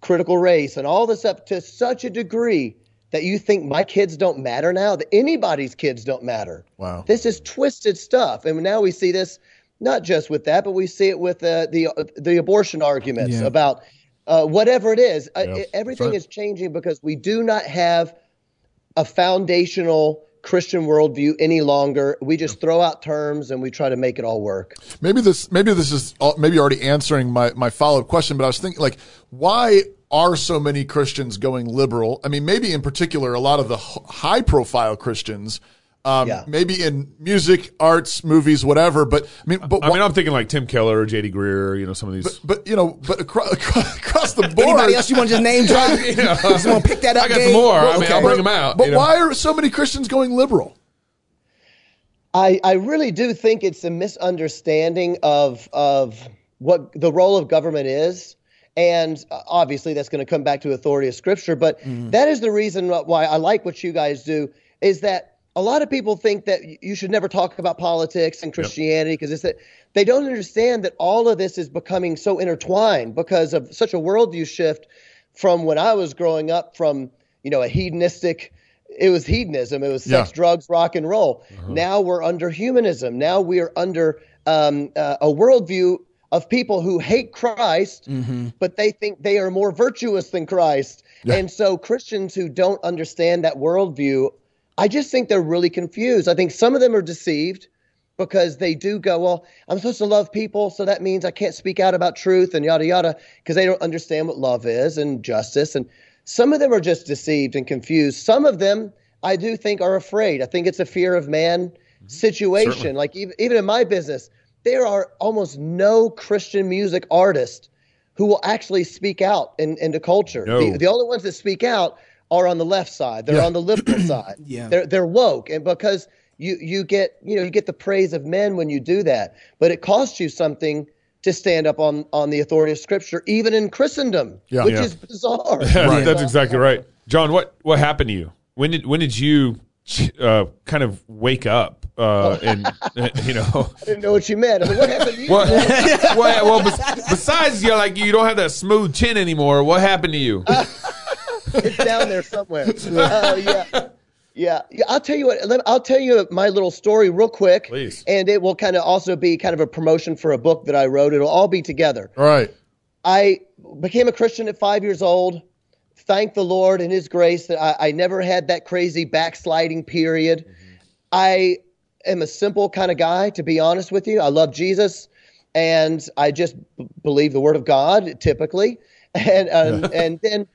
critical race and all this up to such a degree that you think my kids don't matter now? That anybody's kids don't matter? Wow. This is twisted stuff. And now we see this not just with that, but we see it with uh, the the abortion arguments Yeah. about uh, whatever it is. Uh, everything right. is changing because we do not have a foundational Christian worldview any longer. We just throw out terms and we try to make it all work. Maybe this maybe this is all- maybe already answering my my follow up question, but I was thinking like why are so many Christians going liberal? I mean, maybe in particular a lot of the high profile Christians. Um, Maybe in music, arts, movies, whatever. But I mean, but I mean, I'm thinking like Tim Keller or J.D. Greear. You know, some of these. but you know, but across, across the board. Anybody else you want to just name drop? You know. Just want to pick that up? I got some Gabe? more. I mean, Okay. I'll bring them out. But you know. why are so many Christians going liberal? I, I really do think it's a misunderstanding of of what the role of government is. And uh, obviously, that's going to come back to authority of Scripture. But that is the reason why I like what you guys do. Is that a lot of people think that you should never talk about politics and Christianity because it's that they don't understand that all of this is becoming so intertwined because of such a worldview shift from when I was growing up from you know a hedonistic it was hedonism it was sex Yeah. drugs rock and roll. Now we're under humanism. Now we are under um, uh, a worldview of people who hate Christ but they think they are more virtuous than Christ. And so Christians who don't understand that worldview I just think they're really confused I think some of them are deceived because they do go, well, I'm supposed to love people, so that means I can't speak out about truth and yada yada, because they don't understand what love is and justice. And some of them are just deceived and confused. Some of them I do think are afraid. I think it's a fear of man mm-hmm. situation. Like even, even in my business, there are almost no Christian music artists who will actually speak out in, into culture. No. The, the only ones that speak out are on the left side. They're Yeah. on the liberal side. Yeah. They're they're woke, and because you you get you know you get the praise of men when you do that, but it costs you something to stand up on on the authority of Scripture, even in Christendom, Yeah. which Yeah. is bizarre. That's exactly right. John, what what happened to you? When did when did you uh, kind of wake up uh, and you know? I didn't know what you meant. I mean, what happened to you? Well, well, well besides you're like you don't have that smooth chin anymore. What happened to you? It's down there somewhere. Uh, yeah. Yeah, yeah. I'll tell you what. let- I'll tell you my little story real quick, Please. and it will kind of also be kind of a promotion for a book that I wrote. It'll all be together. All right. I became a Christian at five years old. Thank the Lord in His grace that I, I never had that crazy backsliding period. I am a simple kind of guy, to be honest with you. I love Jesus, and I just b- believe the Word of God typically. And um, and then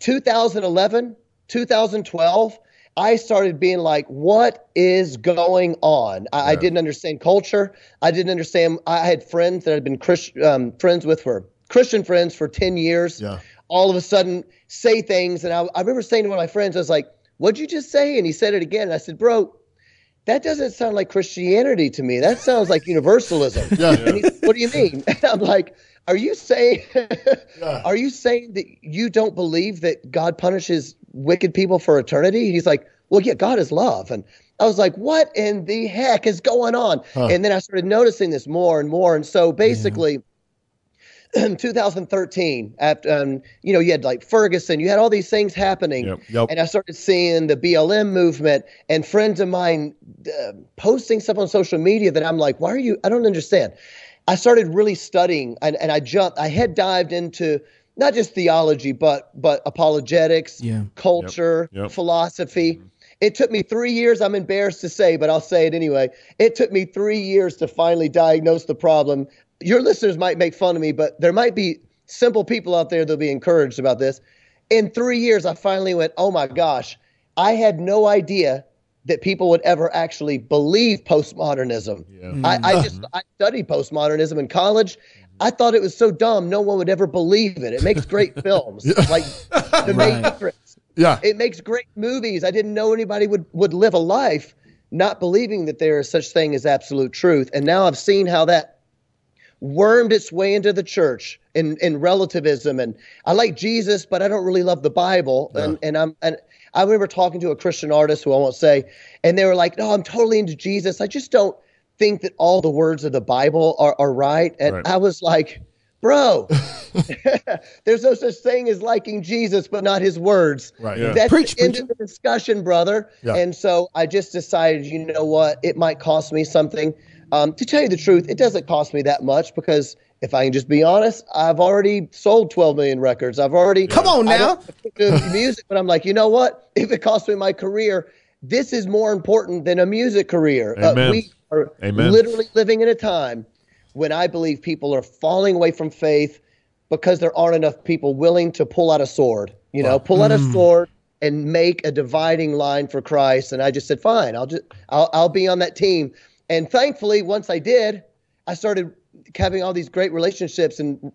2011, 2012, I started being like, what is going on? I, I didn't understand culture. I didn't understand. I had friends that I'd been Christ, um, friends with for Christian friends for 10 years. Yeah. All of a sudden say things. And I, I remember saying to one of my friends, I was like, what'd you just say? And he said it again. And I said, bro, that doesn't sound like Christianity to me. That sounds like universalism. Yeah. And he what do you mean? And I'm like, are you saying are you saying that you don't believe that God punishes wicked people for eternity? He's like, well, yeah, God is love. And I was like, what in the heck is going on? And then I started noticing this more and more. And so mm-hmm. basically, in 2013, after um, you know, you had like Ferguson, you had all these things happening, Yep. Yep. and I started seeing the BLM movement and friends of mine uh, posting stuff on social media that I'm like, why are you? I don't understand. I started really studying, and, and I jumped. I had dived into not just theology, but but apologetics, Yeah. culture, Yep. Philosophy. It took me three years. I'm embarrassed to say, but I'll say it anyway. It took me three years to finally diagnose the problem. Your listeners might make fun of me, but there might be simple people out there that'll be encouraged about this. In three years, I finally went, oh my gosh, I had no idea that people would ever actually believe postmodernism. I, I just I studied postmodernism in college. I thought it was so dumb, no one would ever believe it. It makes great films, like The Matrix. Yeah. It makes great movies. I didn't know anybody would, would live a life not believing that there is such thing as absolute truth. And now I've seen how that wormed its way into the church in, in relativism. And I like Jesus, but I don't really love the Bible. And, and I'm, and I remember talking to a Christian artist who I won't say, and they were like, no, I'm totally into Jesus. I just don't think that all the words of the Bible are, are right. And Right. I was like, bro, there's no such thing as liking Jesus, but not his words. Right. Yeah. That's Preach, the end preacher. of the discussion, brother. Yeah. And so I just decided, you know what, it might cost me something. Um, to tell you the truth, it doesn't cost me that much because if I can just be honest, I've already sold 12 million records. I've already Come on now. music, but I'm like, you know what? If it costs me my career, this is more important than a music career. Uh, Amen. we are Amen. literally living in a time when I believe people are falling away from faith because there aren't enough people willing to pull out a sword. You know, pull out a sword and make a dividing line for Christ. And I just said, fine, I'll just I'll I'll be on that team. And thankfully, once I did, I started having all these great relationships and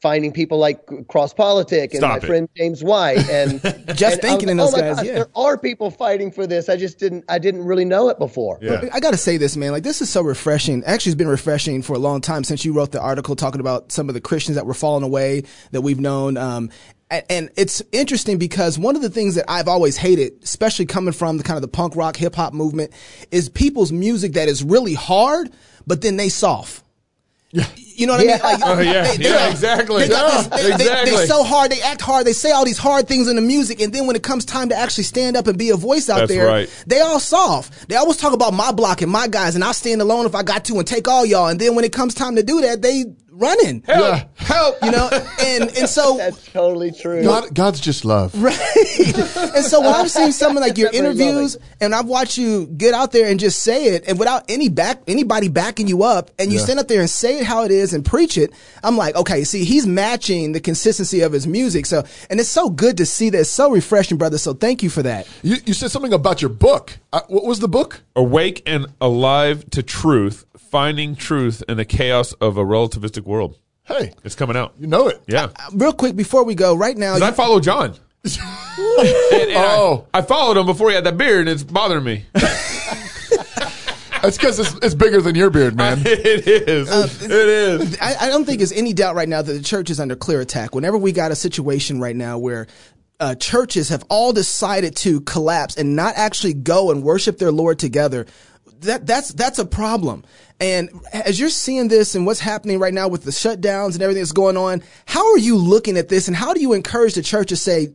finding people like Cross Politic and Stop my it. friend James White and Just and thinking I in those oh my guys, gosh, yeah. there are people fighting for this. I just didn't I didn't really know it before. Yeah. I gotta say this, man. Like this is so refreshing. Actually, it's been refreshing for a long time since you wrote the article talking about some of the Christians that were falling away that we've known. Um, a- and it's interesting because one of the things that I've always hated, especially coming from the kind of the punk rock hip hop movement, is people's music that is really hard, but then they soft. Yeah. You know what Yeah. I mean? Like, Oh, yeah. Yeah, exactly. They, this- Yeah, they- they- exactly. they so hard, they act hard, they say all these hard things in the music, and then when it comes time to actually stand up and be a voice out That's there, right. they all soft. They always talk about my block and my guys, and I'll stand alone if I got to and take all y'all. And then when it comes time to do that, they running. Help! Yeah. Help! help. You know, and and so That's totally true. God, God's just love. Right. and so when I've seen some of like your Definitely interviews and I've watched you get out there and just say it and without any back anybody backing you up and you Yeah. stand up there and say it how it is and preach it, I'm like, okay, see, he's matching the consistency of his music. So and it's so good to see that. It's so refreshing, brother. So thank you for that. You, you said something about your book. Uh, what was the book? Awake and alive to truth, finding truth in the chaos of a relativistic world. Hey, It's coming out. you know it. Yeah. Real quick before we go, right now 'Cause I follow John. And- and Oh. I, followed him before he had that beard, and it's bothering me. That's because it's, it's bigger than your beard, man. it is. it is. I, I don't think there's any doubt right now that the church is under clear attack. Whenever we got a situation right now where uh, churches have all decided to collapse and not actually go and worship their Lord together, that that's that's a problem. And as you're seeing this and what's happening right now with the shutdowns and everything that's going on, how are you looking at this and how do you encourage the church to say,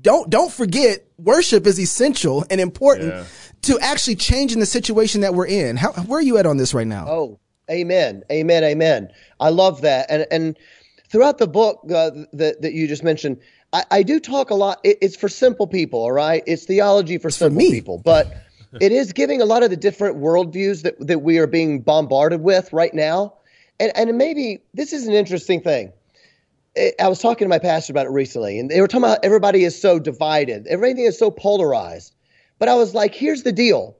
don't don't forget worship is essential and important Yeah. to actually changing the situation that we're in. How, where are you at on this right now? Oh, amen, amen, amen. I love that, and and throughout the book uh, that that you just mentioned, I, I do talk a lot. It, it's for simple people, all right. It's theology for simple me. people, but it is giving a lot of the different worldviews that that we are being bombarded with right now, and and maybe this is an interesting thing. I- was talking to my pastor about it recently, and they were talking about everybody is so divided, everything is so polarized. But I was like, here's the deal.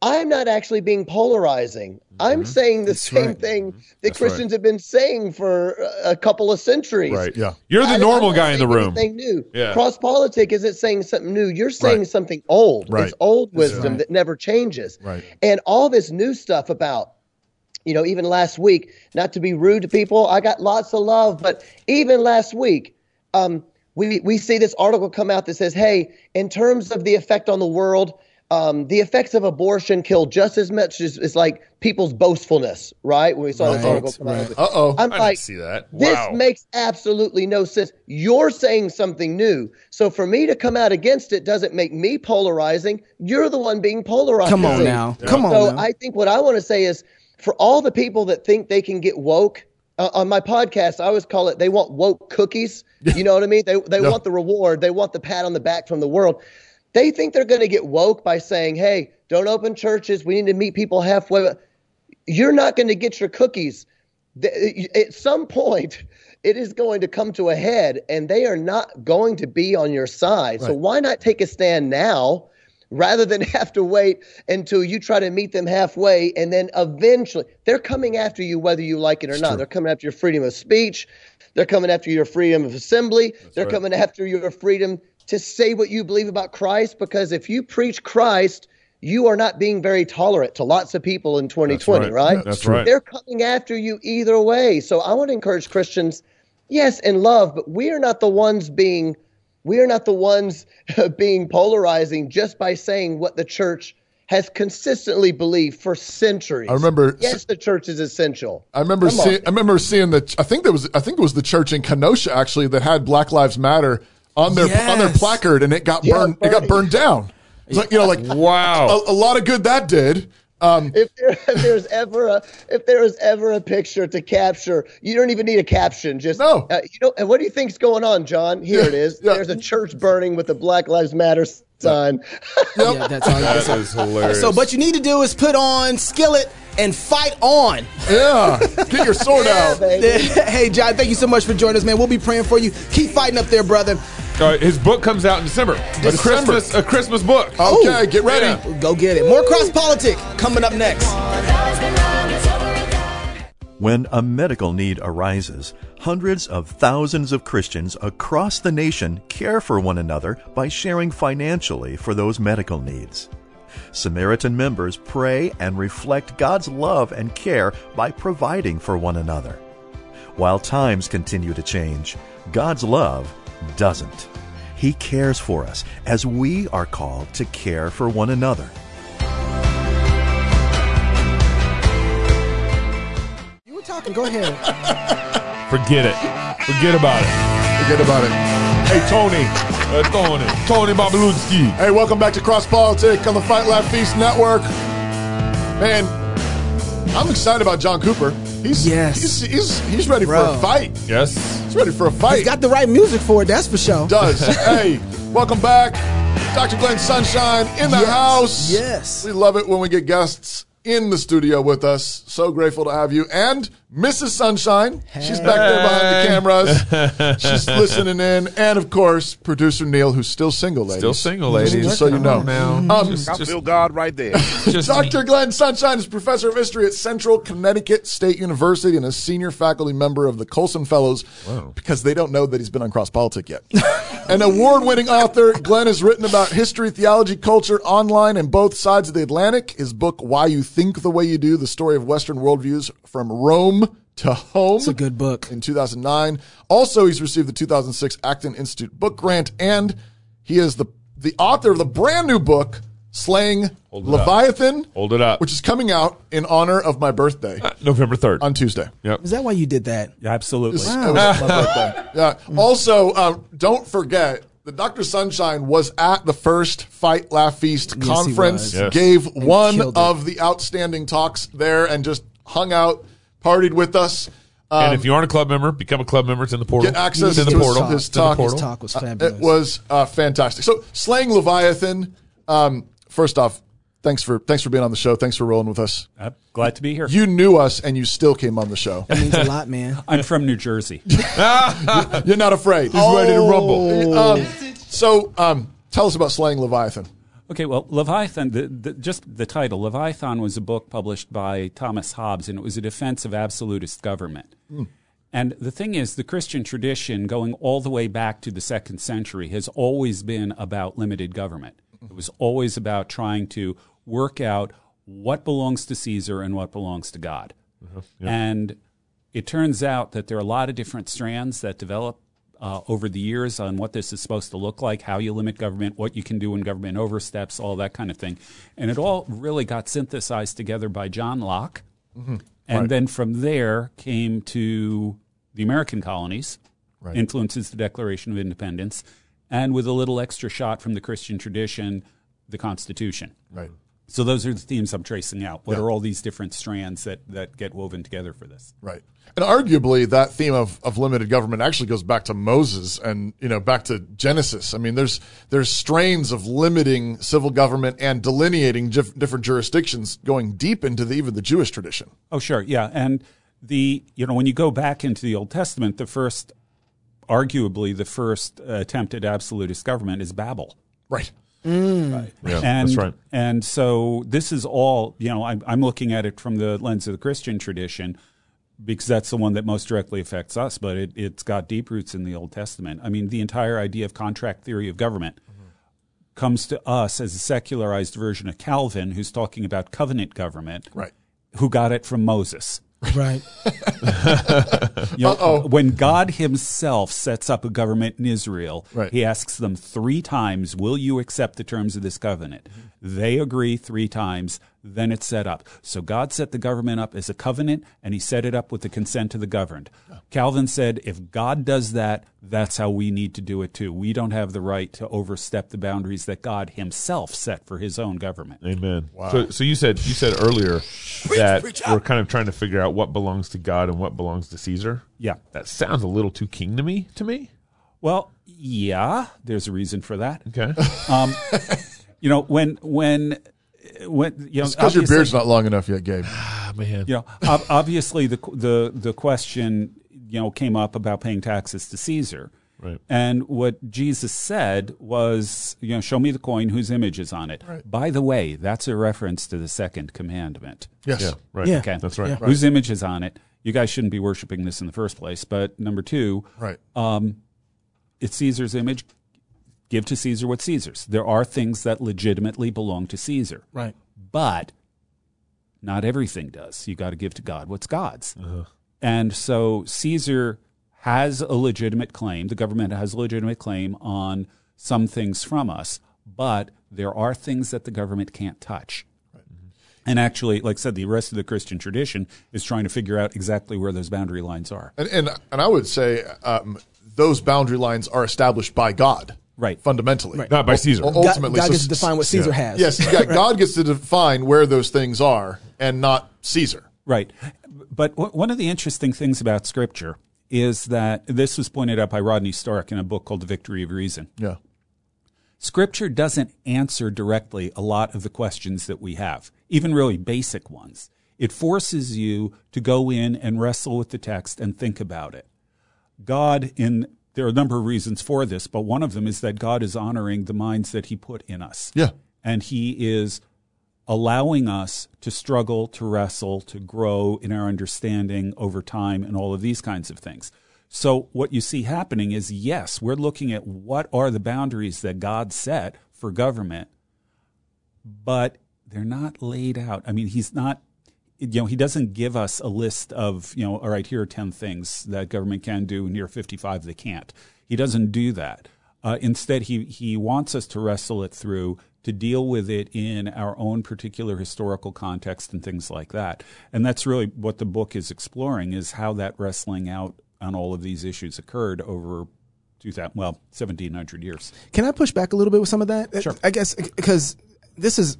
I'm not actually being polarizing. I'm saying the same right. thing that Christians have been saying for a couple of centuries. Right. Yeah. You're the I- normal guy in the room. Anything new? Yeah. Cross politic isn't saying something new. You're saying Right. something old. Right. It's old wisdom right. that never changes. Right. And all this new stuff about, you know, even last week. Not to be rude to people, I got lots of love, but even last week, um, we we see this article come out that says, "Hey, in terms of the effect on the world." Um, the effects of abortion kill just as much as, as like people's boastfulness, right? When we saw this article come out. Uh oh. I'm I didn't like, see that. Wow. this makes absolutely no sense. You're saying something new. So for me to come out against it doesn't make me polarizing. You're the one being polarizing. Come on now. Come on So now. I think what I want to say is for all the people that think they can get woke, uh, on my podcast, I always call it they want woke cookies. You know what I mean? They, they want the reward, they want the pat on the back from the world. They think they're going to get woke by saying, hey, don't open churches. We need to meet people halfway. You're not going to get your cookies. At some point, it is going to come to a head, and they are not going to be on your side. So why not take a stand now? rather than have to wait until you try to meet them halfway and then eventually they're coming after you whether you like it or not. They're coming after your freedom of speech. They're coming after your freedom of assembly. they're coming after your freedom to say what you believe about Christ because if you preach Christ, you are not being very tolerant to lots of people in 2020, right. right? That's right. They're coming after you either way. So I want to encourage Christians, yes, in love, but we are not the ones being we are not the ones being polarizing just by saying what the church has consistently believed for centuries. I remember- Yes, the church is essential. I remember Come on. seeing. I remember seeing the. I think there was. I think it was the church in Kenosha actually that had Black Lives Matter on their on their placard, and it got Yeah, burned. It got burned down. It's like you know, like Wow. a, a lot of good that did. Um, If, there, if there's ever a if there is ever a picture to capture, you don't even need a caption. Just No. uh, you know. And what do you think's going on, John? Here it is. yeah. There's a church burning with the Black Lives Matter sign. Yeah, that's all you can That say. is hilarious. So, what you need to do is put on Skillet and fight on. yeah, get your sword out. baby. hey, John, thank you so much for joining us, man. We'll be praying for you. Keep fighting up there, brother. Uh, his book comes out in December. A December. Christmas, a Christmas book. Okay, get ready. Yeah. Go get it. More cross politic coming up next. When a medical need arises, hundreds of thousands of Christians across the nation care for one another by sharing financially for those medical needs. Samaritan members pray and reflect God's love and care by providing for one another. While times continue to change, God's love doesn't. He cares for us as we are called to care for one another. You were talking. Go ahead. Forget it. Forget about it. Forget about it. Hey, Tony. Uh, Tony. Tony Bobulinski. Hey, welcome back to Cross Politic on the Fight Laugh Feast Network. Man, I'm excited about John Cooper. He's, Yes. he's, he's, he's ready for a fight. Yes. He's ready for a fight. He's got the right music for it, that's for sure. does. hey, welcome back. Dr. Glenn Sunshine in the Yes, house. yes. We love it when we get guests in the studio with us. So grateful to have you. And Mrs. Sunshine. She's back there behind the cameras. She's listening in. And of course, producer Neil, who's still single, ladies. Still single, ladies. Just so you know. Now, Um, just, I just, feel God right there. Dr. Glenn Sunshine is professor of history at Central Connecticut State University and a senior faculty member of the Colson Fellows because they don't know that he's been on Cross Politic yet. An award winning author, Glenn has written about history, theology, culture online and both sides of the Atlantic. His book, Why You Think the Way You Do, the story of Western worldviews from Rome to home. It's a good book. In 2009. Also, he's received the 2006 Acton Institute book grant and he is the, the author of the brand new book, Slaying Hold it up. Leviathan hold it up. which is coming out in honor of my birthday November 3rd. on Tuesday. Yep. Is that why you did that? Yeah, absolutely. It was my birthday. Yeah. Also, um, don't forget that Dr. Sunshine was at the first Fight Laugh Feast he conference. Yes. gave one killed it. of the outstanding talks there, and just hung out, partied with us. Um, and if you aren't a club member, become a club member. It's in the portal. get access to the portal. his, his It's in the talk. portal. His talk was Uh, fabulous. It was uh, fantastic. So, slaying Leviathan. Um, first off, thanks for thanks for being on the show. Thanks for rolling with us. I'm glad to be here. You knew us, and you still came on the show. That means a lot, man. I'm from New Jersey. You're not afraid. He's ready to rumble. Um, so, um, tell us about slaying Leviathan. Okay, well, Leviathan, the, the, just the title, Leviathan was a book published by Thomas Hobbes, and it was a defense of absolutist government. Hmm. And the thing is, the Christian tradition, going all the way back to the second century, has always been about limited government. It was always about trying to work out what belongs to Caesar and what belongs to God. Uh-huh, and it turns out that there are a lot of different strands that develop uh, over the years on what this is supposed to look like, how you limit government, what you can do when government oversteps, all that kind of thing. And it all really got synthesized together by John Locke. And then from there came to the American colonies, influences the Declaration of Independence, and with a little extra shot from the Christian tradition, the Constitution. Right. So those are the themes I'm tracing out. What are all these different strands that, that get woven together for this? Right. And arguably that theme of, of limited government actually goes back to Moses and, you know, back to Genesis. I mean, there's, there's strains of limiting civil government and delineating different jurisdictions going deep into the, even the Jewish tradition. Oh, sure, yeah, and the you know when you go back into the Old Testament, the first, arguably the first uh, attempt at absolutist government is Babel. Right. Mm. Right. Yeah, and, that's right. And so this is all, you know, I'm, I'm looking at it from the lens of the Christian tradition because that's the one that most directly affects us, but it, it's got deep roots in the Old Testament. I mean, the entire idea of contract theory of government mm-hmm. comes to us as a secularized version of Calvin, who's talking about covenant government, Right. who got it from Moses. Right. You know, when God Himself sets up a government in Israel, Right. He asks them three times, "Will you accept the terms of this covenant?" They agree three times. Then it's set up. So God set the government up as a covenant, and He set it up with the consent of the governed. Calvin said, "If God does that, that's how we need to do it too. We don't have the right to overstep the boundaries that God Himself set for His own government." Amen. So, so you said you said earlier that we're kind of trying to figure out what belongs to God and what belongs to Caesar. Yeah. That sounds a little too kingdomy to me. Well, yeah, there's a reason for that. Okay. Um, you know, when when when you know, It's because your beard's not long enough yet, Gabe. Ah, man. You know, obviously the the the question you know came up about paying taxes to Caesar. Right. And what Jesus said was, you know, show me the coin whose image is on it. By the way, that's a reference to the second commandment. Yes. Yeah. Right. Yeah. Okay. That's right. Yeah. Whose image is on it? You guys shouldn't be worshiping this in the first place. But number two, Right. um, it's Caesar's image. Give to Caesar what Caesar's. There are things that legitimately belong to Caesar. Right. But not everything does. You got to give to God what's God's. Uh-huh. And so Caesar has a legitimate claim. The government has a legitimate claim on some things from us, but there are things that the government can't touch. And actually, like I said, the rest of the Christian tradition is trying to figure out exactly where those boundary lines are. And, and, and I would say um, those boundary lines are established by God. Right. Fundamentally. Not by Caesar. U- Ultimately. God, God So- gets to define what Caesar yeah. has. Yes, God, God gets to define where those things are and not Caesar. Right. but w- one of the interesting things about Scripture is that this was pointed out by Rodney Stark in a book called The Victory of Reason. Yeah. Scripture doesn't answer directly a lot of the questions that we have, even really basic ones. It forces you to go in and wrestle with the text and think about it. God, in there are a number of reasons for this, but one of them is that God is honoring the minds that He put in us. Yeah. And He is allowing us to struggle, to wrestle, to grow in our understanding over time, and all of these kinds of things. So, what you see happening is yes, we're looking at what are the boundaries that God set for government, but they're not laid out. I mean, He's not, you know, He doesn't give us a list of, you know, all right, here are 10 things that government can do, and here are 55 they can't. He doesn't do that. Uh, instead, he, he wants us to wrestle it through to deal with it in our own particular historical context and things like that. And that's really what the book is exploring is how that wrestling out on all of these issues occurred over 2000 well 1700 years. Can I push back a little bit with some of that? Sure. I guess because this is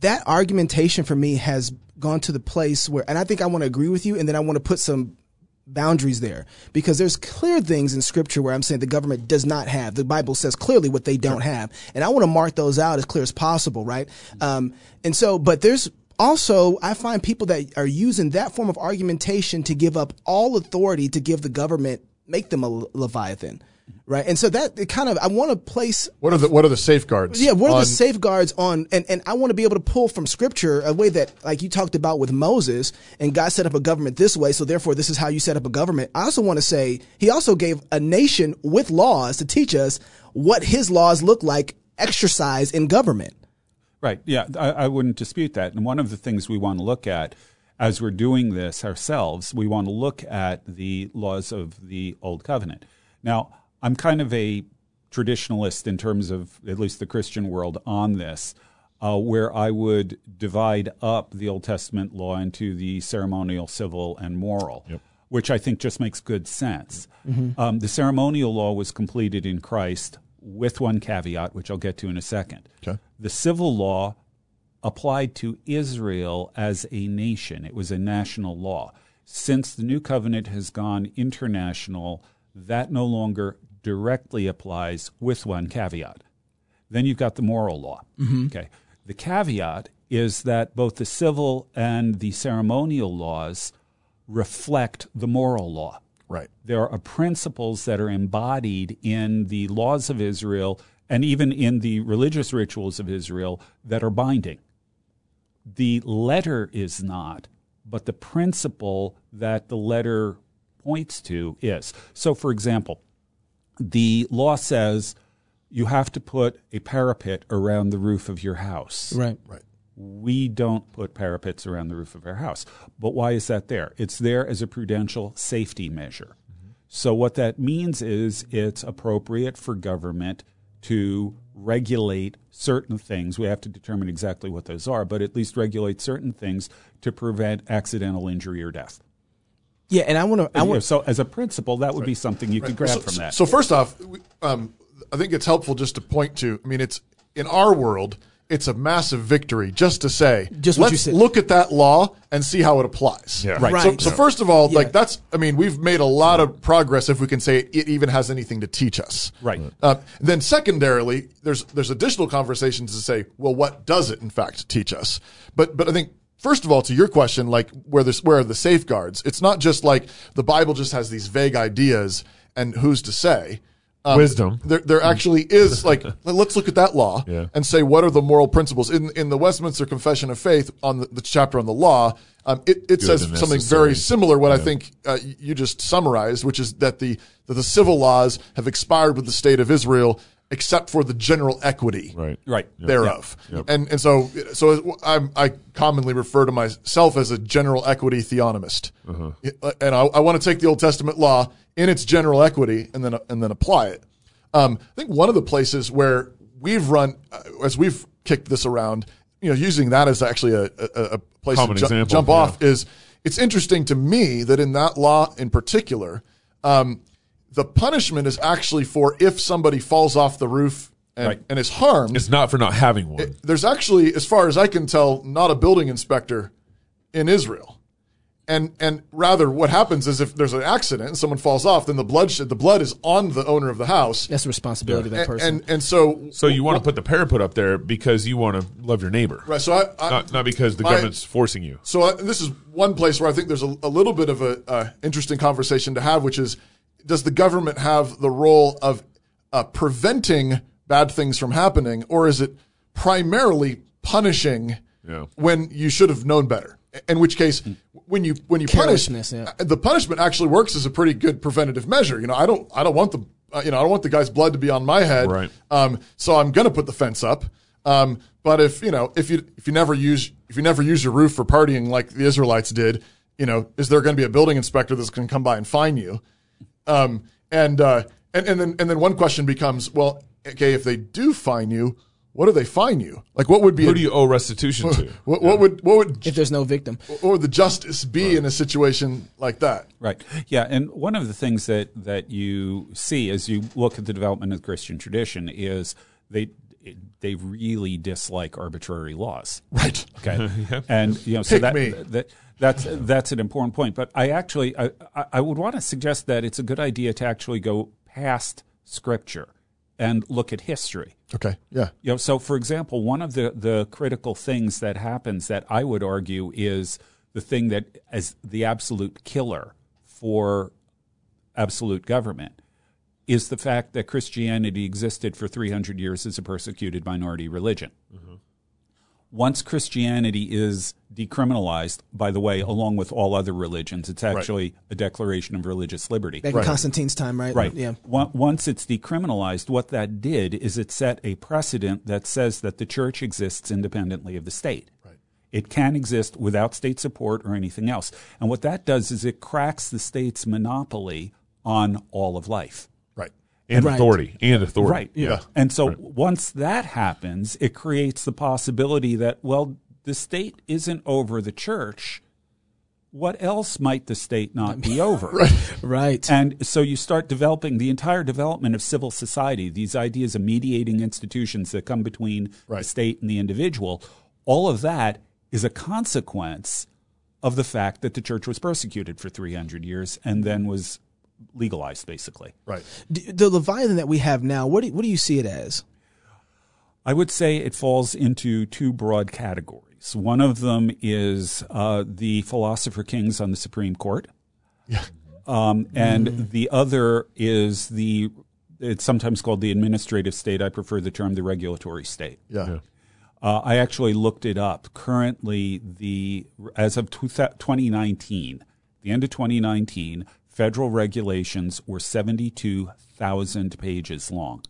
that argumentation for me has gone to the place where, and I think I want to agree with you, and then I want to put some boundaries there because there's clear things in scripture where I'm saying the government does not have. The Bible says clearly what they don't have. And I want to mark those out as clear as possible, right? Um, and so, but there's also, I find people that are using that form of argumentation to give up all authority to give the government, make them a leviathan. Right. And so that it kind of, I want to place. What are the, what are the safeguards? Yeah. What are on- the safeguards on, and, and I want to be able to pull from scripture a way that, like you talked about with Moses, and God set up a government this way, so therefore this is how you set up a government. I also want to say he also gave a nation with laws to teach us what his laws look like exercise in government. Right. Yeah, I, I wouldn't dispute that. And one of the things we want to look at as we're doing this ourselves, we want to look at the laws of the Old Covenant. Now, I'm kind of a traditionalist in terms of at least the Christian world on this, uh, where I would divide up the Old Testament law into the ceremonial, civil, and moral. Which I think just makes good sense. Mhm. Um, the ceremonial law was completed in Christ with one caveat, which I'll get to in a second. Okay. The civil law applied to Israel as a nation. It was a national law. Since the new covenant has gone international, that no longer directly applies with one caveat. Then you've got the moral law. Mhm. Okay. The caveat is that both the civil and the ceremonial laws reflect the moral law. Right. There are principles that are embodied in the laws of Israel and even in the religious rituals of Israel that are binding. The letter is not, but the principle that the letter points to is. So, for example, the law says you have to put a parapet around the roof of your house. Right. Right. We don't put parapets around the roof of our house. But why is that there? It's there as a prudential safety measure. Mm-hmm. So, what that means is it's appropriate for government to regulate certain things. We have to determine exactly what those are, but at least regulate certain things to prevent accidental injury or death. Yeah, and I want to. I want. so, as a principle, that would be something you could grab so, from that. So first off, um, I think it's helpful just to point to. I mean, it's in our world, it's a massive victory just to say, Just what you let's said. look at that law and see how it applies. Yeah. Right. So, Right. so Yeah. first of all, Yeah. like that's. I mean, we've made a lot of progress if we can say it even has anything to teach us. Right. Uh, then secondarily, there's there's additional conversations to say, well, what does it in fact teach us? But but I think first of all, to your question, like where this where are the safeguards? It's not just like the Bible just has these vague ideas and who's to say. Um, Wisdom. There, there actually is like let's look at that law Yeah. and say what are the moral principles in in the Westminster Confession of Faith on the, the chapter on the law. Um, it it says something very similar. What I think uh, you just summarized, which is that the that the civil laws have expired with the state of Israel, except for the general equity Right. right. thereof. Yep. And and so so I'm, I commonly refer to myself as a general equity theonomist, Uh-huh. and I, I want to take the Old Testament law in its general equity and then and then apply it. Um, I think one of the places where we've run uh, as we've kicked this around, you know, using that as actually a, a, a place Common to ju- example, jump yeah. off is it's interesting to me that in that law in particular, um, the punishment is actually for if somebody falls off the roof and, Right. and is harmed. It's not for not having one. There's actually, as far as I can tell, not a building inspector in Israel. and and rather, what happens is if there's an accident and someone falls off, then the bloodshed, the blood is on the owner of the house. That's the responsibility of that person. and and so So you want to put the parapet up there because you want to love your neighbor, right. So I, I not not because the my- government's forcing you. So uh, this is one place where I think there's a, a little bit of a uh, interesting conversation to have, which is, does the government have the role of uh, preventing bad things from happening, or is it primarily punishing Yeah. when you should have known better? In which case, when you when you punish, yeah. uh, the punishment actually works as a pretty good preventative measure. You know, I don't I don't want the uh, you know I don't want the guy's blood to be on my head. Right. Um, so I'm going to put the fence up. Um, but if you know if you if you never use if you never use your roof for partying like the Israelites did, you know, is there going to be a building inspector that's going to come by and fine you? Um, and uh, and and then and then one question becomes, well, okay, if they do fine you, what do they fine you? Like, what would be Who a- do you owe restitution to? What, what would what would if there's no victim, what would the justice be in a situation like that? Right. Yeah, and one of the things that that you see as you look at the development of the Christian tradition is they they really dislike arbitrary laws. Right. Okay. Yep. And you know, so Pick that, me. that that's that's an important point. But I actually I, I- would want to suggest that it's a good idea to actually go past scripture and look at history. Okay. Yeah. You know, so for example, one of the, the critical things that happens that I would argue is the thing that as the absolute killer for absolute government is the fact that Christianity existed for 300 years as a persecuted minority religion. Mm-hmm. Once Christianity is decriminalized, by the way, along with all other religions, it's actually a declaration of religious liberty. back in Constantine's time, right? Right. Yeah. On- Once it's decriminalized, what that did is it set a precedent that says that the church exists independently of the state. Right. It can exist without state support or anything else. And what that does is it cracks the state's monopoly on all of life. Right. And Right. authority. And authority. Right. Yeah. And so once that happens, it creates the possibility that, well, the state isn't over the church. What else might the state not be over? Right. right And so you start developing the entire development of civil society, these ideas of mediating institutions that come between the state and the individual. All of that is a consequence of the fact that the church was persecuted for 300 years and then was legalized, basically. Right. The Leviathan that we have now, what do, what do you see it as? I would say it falls into two broad categories. One of them is uh, the philosopher kings on the Supreme Court. Yeah. Um, and the other is the, it's sometimes called the administrative state. I prefer the term the regulatory state. Yeah. Uh, I actually looked it up. Currently, the as of 2019, the end of 2019, federal regulations were 72,000 pages long.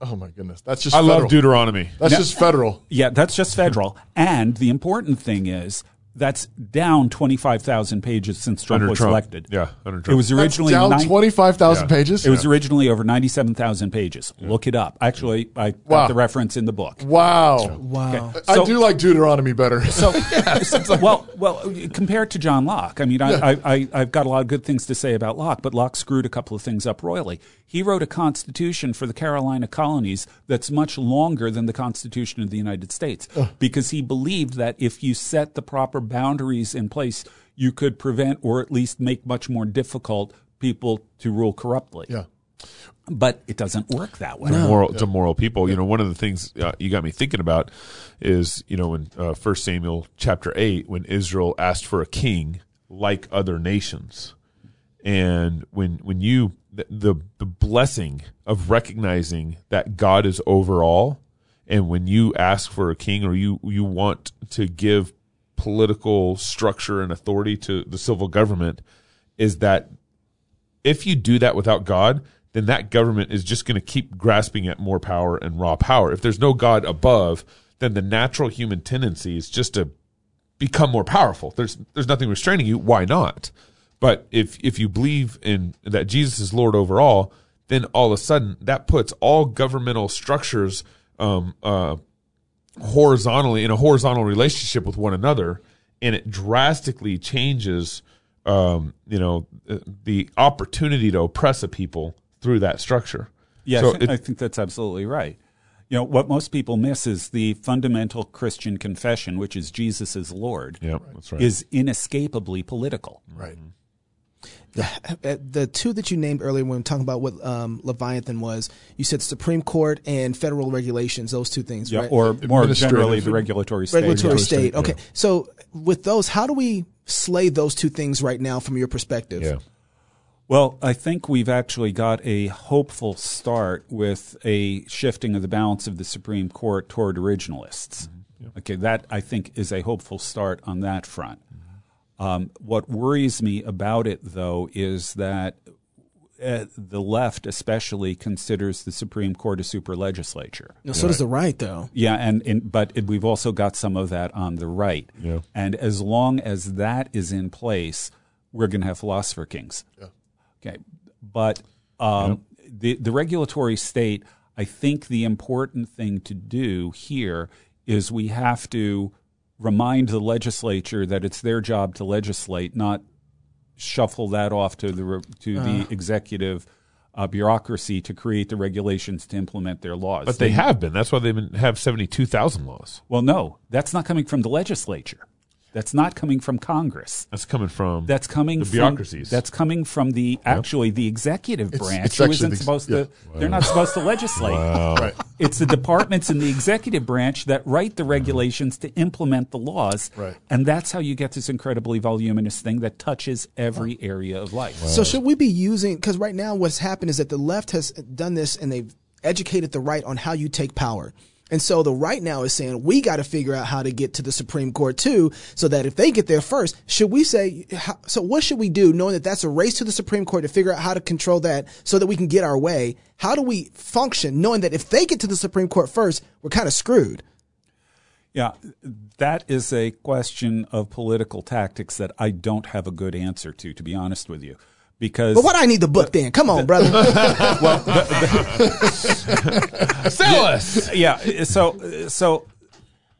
Oh my goodness. That's just I federal. love Deuteronomy. That's Now- just federal. Yeah, that's just federal. and the important thing is that's down 25,000 pages since Trump Under was Trump. elected. Yeah, under Trump. It was That's originally down nine- 25,000 Yeah. pages. It was originally over 97,000 pages. Look it up. Actually, I got Wow. the reference in the book. Wow. Wow. I So- do like Deuteronomy better. So, well, well, compared to John Locke, I mean, I, Yeah. I, I, I've got a lot of good things to say about Locke, but Locke screwed a couple of things up royally. He wrote a constitution for the Carolina colonies that's much longer than the Constitution of the United States because he believed that if you set the proper boundaries in place, you could prevent or at least make much more difficult people to rule corruptly. yeah. But it doesn't work that way. to moral to moral people. You know, one of the things uh, you got me thinking about is you know in uh, First Samuel chapter eight when Israel asked for a king like other nations, and when when you the the, the blessing of recognizing that God is over all, and when you ask for a king or you you want to give political structure and authority to the civil government, is that if you do that without God, then that government is just going to keep grasping at more power and raw power. If there's no God above, then the natural human tendency is just to become more powerful. There's there's nothing restraining you. Why not? But if if you believe in that Jesus is Lord over all, then all of a sudden that puts all governmental structures um, uh, horizontally in a horizontal relationship with one another, and it drastically changes, um, you know, the- the opportunity to oppress a people through that structure. Yeah, So I, think, it- I think that's absolutely right. You know, what most people miss is the fundamental Christian confession, which is Jesus is Lord, Yep, that's right. is inescapably political. Right. The, uh, the two that you named earlier when we were talking about what um, Leviathan was, you said Supreme Court and federal regulations, those two things, Yeah, right? or more generally, the regulatory state. regulatory Yeah. state. Okay. So with those, how do we slay those two things right now from your perspective? Yeah. Well, I think we've actually got a hopeful start with a shifting of the balance of the Supreme Court toward originalists. Okay, that I think is a hopeful start on that front. Um, what worries me about it, though, is that uh, the left, especially, considers the Supreme Court a super legislature. No, so does the right, though. Yeah, and, and but it, we've also got some of that on the right. Yeah. And as long as that is in place, we're going to have philosopher kings. Yeah. Okay, but um, the the regulatory state, I think the important thing to do here is we have to remind the legislature that it's their job to legislate, not shuffle that off to the re- to the Uh. executive uh, bureaucracy to create the regulations to implement their laws. But they have been. That's why they've have seventy two thousand laws. Well, no, that's not coming from the legislature. That's not coming from Congress. That's coming from That's coming the from bureaucracies. That's coming from the actually the executive It's- branch it's who actually isn't the- supposed yeah. to. They're not supposed to legislate. Wow. Right. It's the departments in the executive branch that write the regulations to implement the laws. Right. And that's how you get this incredibly voluminous thing that touches every area of life. So should we be using? Because right now, what's happened is that the left has done this, and they've educated the right on how you take power. And so the right now is saying we got to figure out how to get to the Supreme Court too, so that if they get there first, should we say? So what should we do, knowing that that's a race to the Supreme Court to figure out how to control that, so that we can get our way? How do we function, knowing that if they get to the Supreme Court first, we're kind of screwed? Yeah, that is a question of political tactics that I don't have a good answer to, to be honest with you. Because But what I need the book then? Come on, brother. well, Sell us. yeah. So, so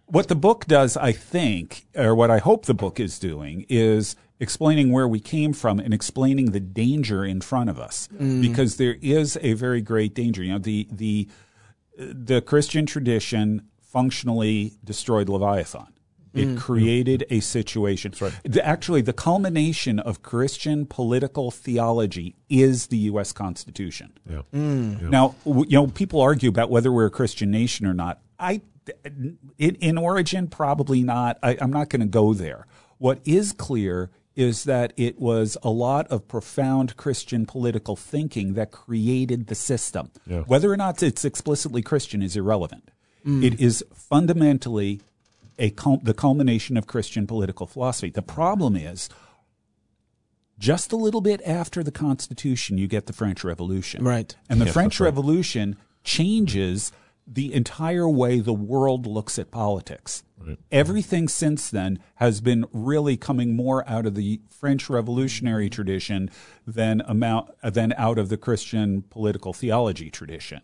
what the book does, I think, or what I hope the book is doing, is explaining where we came from and explaining the danger in front of us, mm. because there is a very great danger. You know, the the the Christian tradition functionally destroyed Leviathan. It mm. created a situation. The- actually, the culmination of Christian political theology is the U.S. Constitution. Yeah. Mm. Now, you know, people argue about whether we're a Christian nation or not. I, in, in origin, probably not. I, I'm not going to go there. What is clear is that it was a lot of profound Christian political thinking that created the system. Yeah. Whether or not it's explicitly Christian is irrelevant. Mm. It is fundamentally a cul- the culmination of Christian political philosophy. The problem is just a little bit after the Constitution, you get the French Revolution. Right. And the Yes, French right. Revolution changes the entire way the world looks at politics. Everything since then has been really coming more out of the French revolutionary tradition than amount than out of the Christian political theology tradition.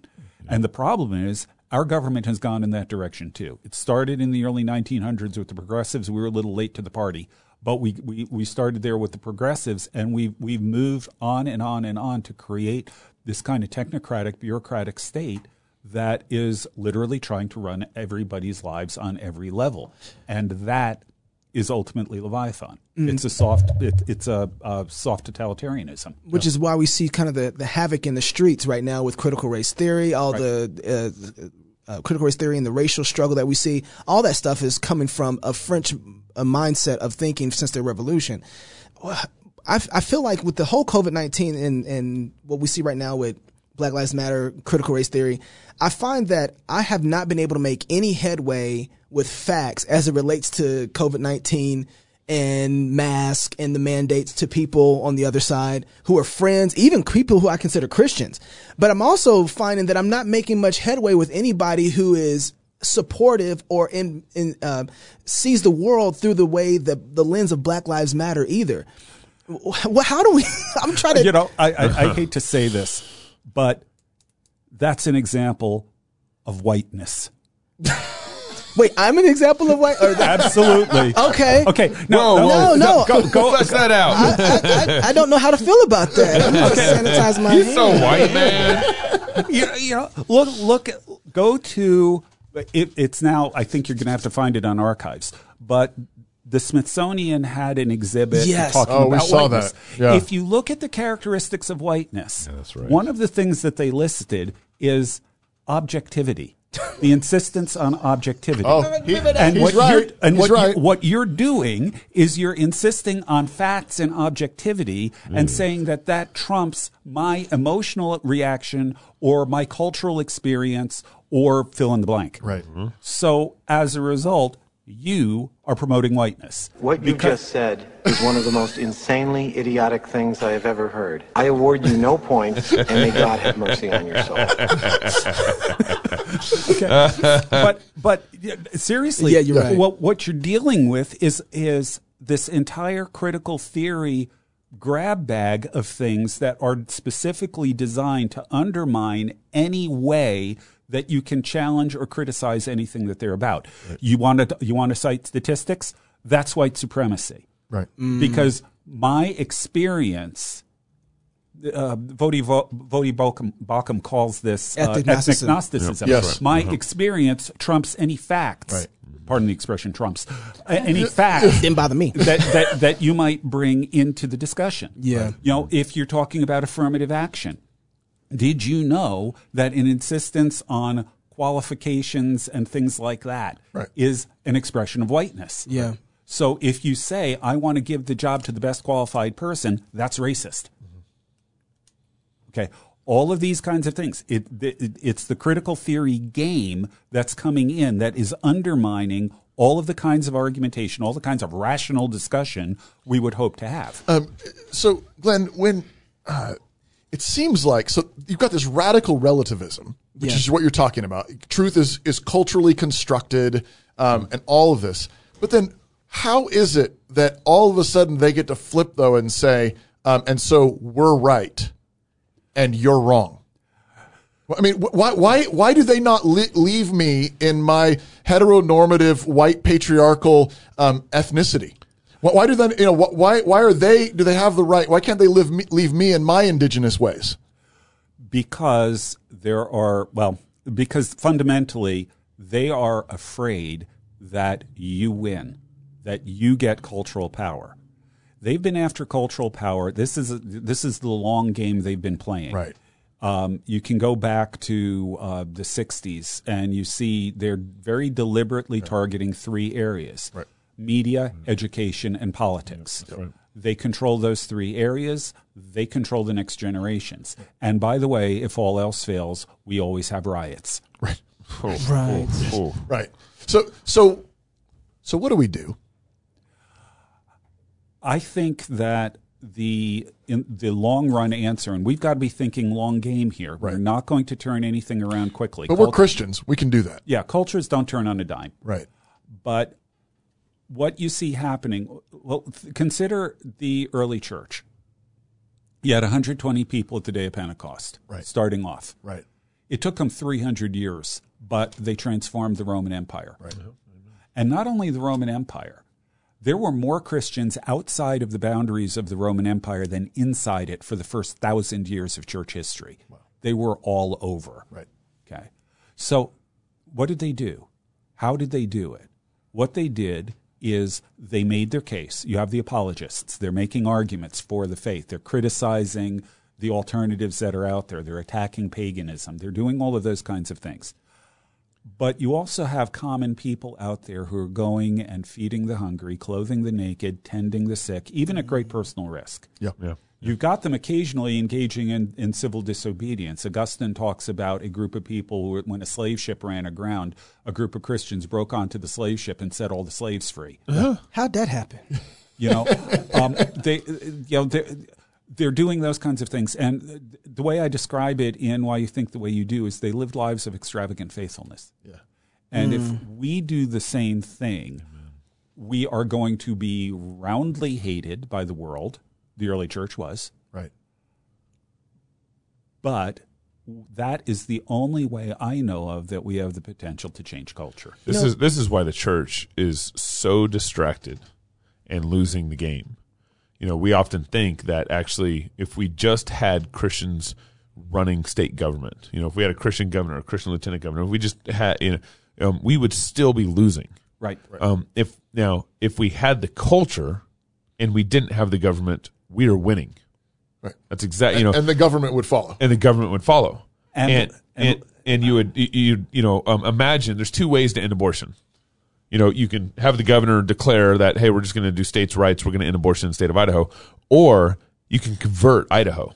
And the problem is our government has gone in that direction too. It started in the early 1900s with the progressives. We were a little late to the party, but we, we, we started there with the progressives and we've, we've moved on and on and on to create this kind of technocratic, bureaucratic state that is literally trying to run everybody's lives on every level. And that is ultimately Leviathan. It's a soft, it, it's a, a soft totalitarianism. which is why we see kind of the, the havoc in the streets right now with critical race theory, all the uh, uh, critical race theory and the racial struggle that we see. All that stuff is coming from a French uh mindset of thinking since the revolution. I, I feel like with the whole COVID 19 and, and what we see right now with Black Lives Matter, critical race theory, I find that I have not been able to make any headway with facts as it relates to COVID 19 and mask and the mandates to people on the other side who are friends, even people who I consider Christians. But I'm also finding that I'm not making much headway with anybody who is supportive or in, in uh, sees the world through the way the the lens of Black Lives Matter either. Well, how do we? I'm trying to. You know, I, I, I hate to say this, but that's an example of whiteness. Wait, I'm an example of white. Or Absolutely. Okay. Okay. No, Whoa, No, no. Go, go, Flesh that out. I, I, I, I don't know how to feel about that. I'm going to sanitize my He's hands. so white, man. you, you know, look, look, go to it, it's now. I think you're going to have to find it on archives, but. The Smithsonian had an exhibit Yes. talking Oh, we about saw whiteness. that. Yeah. If you look at the characteristics of whiteness, that's right. one of the things that they listed is objectivity, the insistence on objectivity. Oh, he- and he's what right. You're, and He's what, right. you, what you're doing is you're insisting on facts and objectivity and mm. saying that that trumps my emotional reaction or my cultural experience or fill in the blank. Right. Mm-hmm. So as a result, you are promoting whiteness. What you just said is one of the most insanely idiotic things I have ever heard. I award you no points, and may God have mercy on your soul. okay. but but seriously, Yeah, you're right. What what you're dealing with is is this entire critical theory grab bag of things that are specifically designed to undermine any way that you can challenge or criticize anything that they're about. You want to you want to cite statistics? That's white supremacy. Right. Mm. Because my experience uh, Voddie, Vo- Voddie Baucham, Baucham calls this uh, Ethnic ethnic Gnosticism. Gnosticism. Yep. Yes. My Uh-huh. experience trumps any facts. Right. Pardon the expression, trumps any fact Didn't bother me. that, that that you might bring into the discussion. Yeah. You know, if you're talking about affirmative action, did you know that an insistence on qualifications and things like that is Right. an expression of whiteness? Yeah. So if you say I want to give the job to the best qualified person, that's racist. Okay. All of these kinds of things. It, it, it's the critical theory game that's coming in that is undermining all of the kinds of argumentation, all the kinds of rational discussion we would hope to have. Um, so, Glenn, when uh, it seems like so you've got this radical relativism, which Yeah. is what you're talking about. Truth is is culturally constructed, um, and all of this. But then, how is it that all of a sudden they get to flip though and say, um, and so we're right, and you're wrong? I mean, why why why do they not leave me in my heteronormative white patriarchal um, ethnicity? Why, why do they you know why why are they do they have the right? Why can't they live me, leave me in my indigenous ways? because there are well because fundamentally they are afraid that you win that you get cultural power they've been after cultural power this is this is the long game they've been playing Right. um, you can go back to uh, the 60s and you see they're very deliberately targeting three areas Right. media, education, and politics. They control those three areas. They control the next generations. And by the way, if all else fails, we always have riots. Right. Right. Right. So so so what do we do? I think that the in the long run answer, and we've got to be thinking long game here. We're not going to turn anything around quickly. But we're Christians. We can do that. Yeah, cultures don't turn on a dime. Right. But what you see happening, well, th- consider the early church. You had 120 people at the day of Pentecost, Right. starting off. Right. It took them 300 years, but they transformed the Roman Empire. Right. And not only the Roman Empire, there were more Christians outside of the boundaries of the Roman Empire than inside it for the first thousand years of church history. They were all over. Right. Okay. So, what did they do? How did they do it? What they did is they made their case. You have the apologists. They're making arguments for the faith. They're criticizing the alternatives that are out there. They're attacking paganism. They're doing all of those kinds of things. But you also have common people out there who are going and feeding the hungry, clothing the naked, tending the sick, even at great personal risk. Yeah. Yeah. You've got them occasionally engaging in, in civil disobedience. Augustine talks about a group of people who, when a slave ship ran aground, a group of Christians broke onto the slave ship and set all the slaves free. How'd that happen? You know, um, they, you know, they're, they're doing those kinds of things. And the way I describe it in Why You Think the Way You Do is they lived lives of extravagant faithfulness. Yeah. And if Mm. we do the same thing, we are going to be roundly hated by the world. The early church was. Right. But that is the only way I know of that we have the potential to change culture. This is this is why the church is so distracted and losing the game. You know, we often think that actually if we just had Christians running state government, you know, if we had a Christian governor, a Christian lieutenant governor, if we just had, you know, um, we would still be losing. Right. Um, if now, if we had the culture and we didn't have the government, we are winning. Right. That's exactly, you know, and the government would follow. and the government would follow. And- And and and- and, you would you you, you know um, imagine there's two ways to end abortion. You know, you can have the governor declare that hey, we're just going to do states' rights, we're going to end abortion in the state of Idaho, or you can convert Idaho.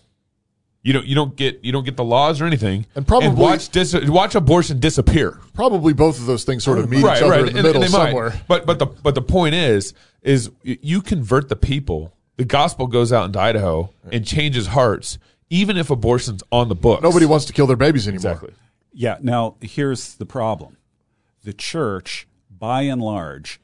You don't you don't get you don't get the laws or anything, And probably- watch dis- watch abortion disappear. Probably both of those things sort of meet right, each other right, in the and- middle and they might. somewhere. But but the but the point is is you convert the people. The gospel goes out into Idaho and changes hearts, even if abortion's on the books. Nobody wants to kill their babies anymore. Exactly. Yeah. Now, here's the problem the church, by and large,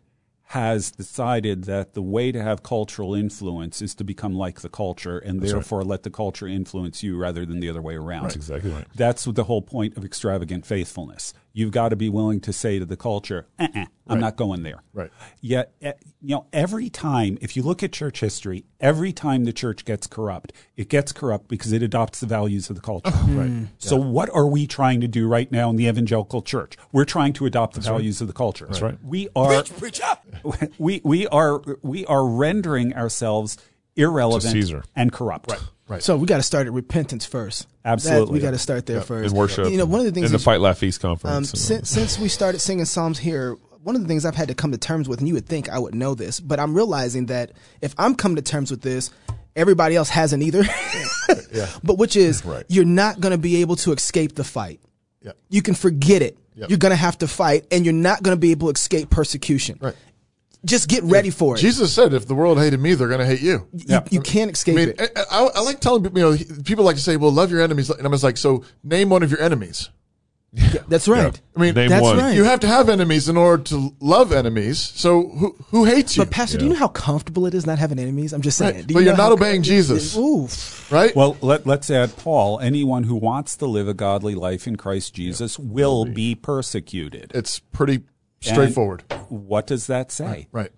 has decided that the way to have cultural influence is to become like the culture and That's right. therefore let the culture influence you rather than the other way around. That's exactly right. That's the whole point of extravagant faithfulness. You've got to be willing to say to the culture, uh-uh, I'm Right. not going there. Right. Yet, eh, you know, every time, if you look at church history, every time the church gets corrupt, it gets corrupt because it adopts the values of the culture. Right. So, what are we trying to do right now in the evangelical church? We're trying to adopt the That's right. values of the culture. That's right. We are preach, preach we we are we are rendering ourselves irrelevant Caesar. and corrupt. Right. Right. So we got to start at repentance first. Absolutely. That- we got to start there Yep. first. In worship. You know, one of the things in the Fight Laugh Feast Um, conference. since, since we started singing psalms here, one of the things I've had to come to terms with, and you would think I would know this, but I'm realizing that if I'm coming to terms with this, everybody else hasn't either. Yeah. But which is, Right. you're not going to be able to escape the fight. Yeah. You can forget it. Yep. You're going to have to fight, and you're not going to be able to escape persecution. Right. Just get ready for it. Jesus said, "If the world hated me, they're going to hate you." You, you can't I escape mean, it. I, I, I like telling people. You know, people like to say, "Well, love your enemies," and I'm just like, "So name one of your enemies." That's right. I mean, Name That's one. right. you have to have enemies in order to love enemies. So who who hates you? But Pastor, do you know how comfortable it is not having enemies? I'm just saying. Right. Do But you you're not how- obeying Jesus. Oof. right? Well, let, let's add Paul. Anyone who wants to live a godly life in Christ Jesus will be persecuted. it's pretty straightforward. What does that say? Right.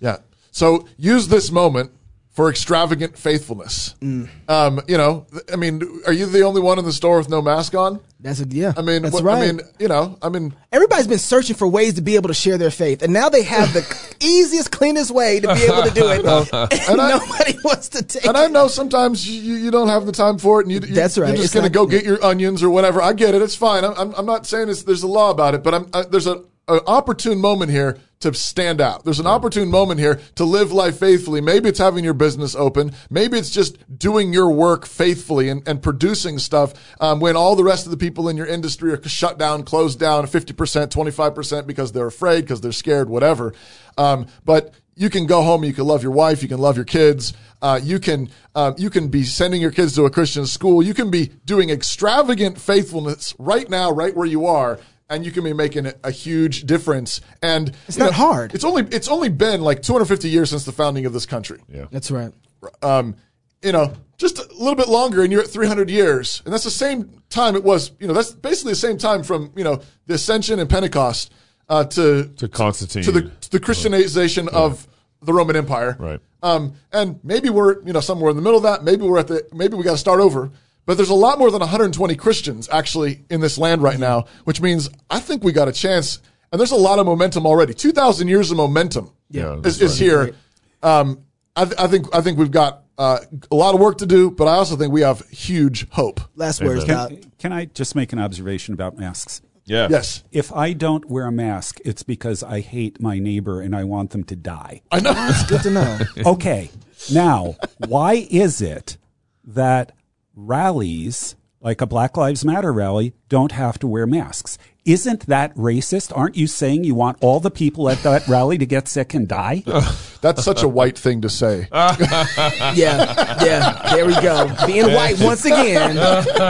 Yeah. So use this moment for extravagant faithfulness. Mm. Um, you know, I mean, are you the only one in the store with no mask on? That's a, yeah. I mean, that's what- right. I mean, you know, I mean, Everybody's been searching for ways to be able to share their faith, and now they have the easiest, cleanest way to be able to do it. and I- nobody wants to take and I know sometimes you, you don't have the time for it, and you, you That's right. You're just It's going to not- go get your onions or whatever. I get it. It's fine. I'm, I'm, I'm not saying it's, there's a law about it, but I'm, I, there's a, an opportune moment here to stand out. There's an opportune moment here to live life faithfully. Maybe it's having your business open. Maybe it's just doing your work faithfully and, and producing stuff um, when all the rest of the people in your industry are shut down, closed down 50%, 25% because they're afraid, because they're scared, whatever. Um, but you can go home. You can love your wife. You can love your kids. Uh, you can um, you can be sending your kids to a Christian school. You can be doing extravagant faithfulness right now, right where you are, and you can be making a, a huge difference. And It's you not hard. It's only it's only been like 250 years since the founding of this country. yeah. That's right. Um, you know, just a little bit longer, and you're at 300 years, and that's the same time it was. You know, that's basically the same time from you know the Ascension and Pentecost uh, to To Constantine. to the to the Christianization of the Roman Empire. Right. Um, and maybe we're you know somewhere in the middle of that. Maybe we're at the maybe we got to start over. But there's a lot more than 120 Christians actually in this land right now, which means I think we got a chance. And there's a lot of momentum already. 2,000 years of momentum Yeah, is, is right. here. Um, I, th- I think I think we've got uh, a lot of work to do, but I also think we have huge hope. Last words, Can, can I just make an observation about masks? Yeah. Yes, If I don't wear a mask, it's because I hate my neighbor and I want them to die. I know. It's good to know. Okay. Now, why is it that rallies like a Black Lives Matter rally don't have to wear masks? Isn't that racist? Aren't you saying you want all the people at that rally to get sick and die? That's such a white thing to say. yeah, yeah. There we go. Being white once again.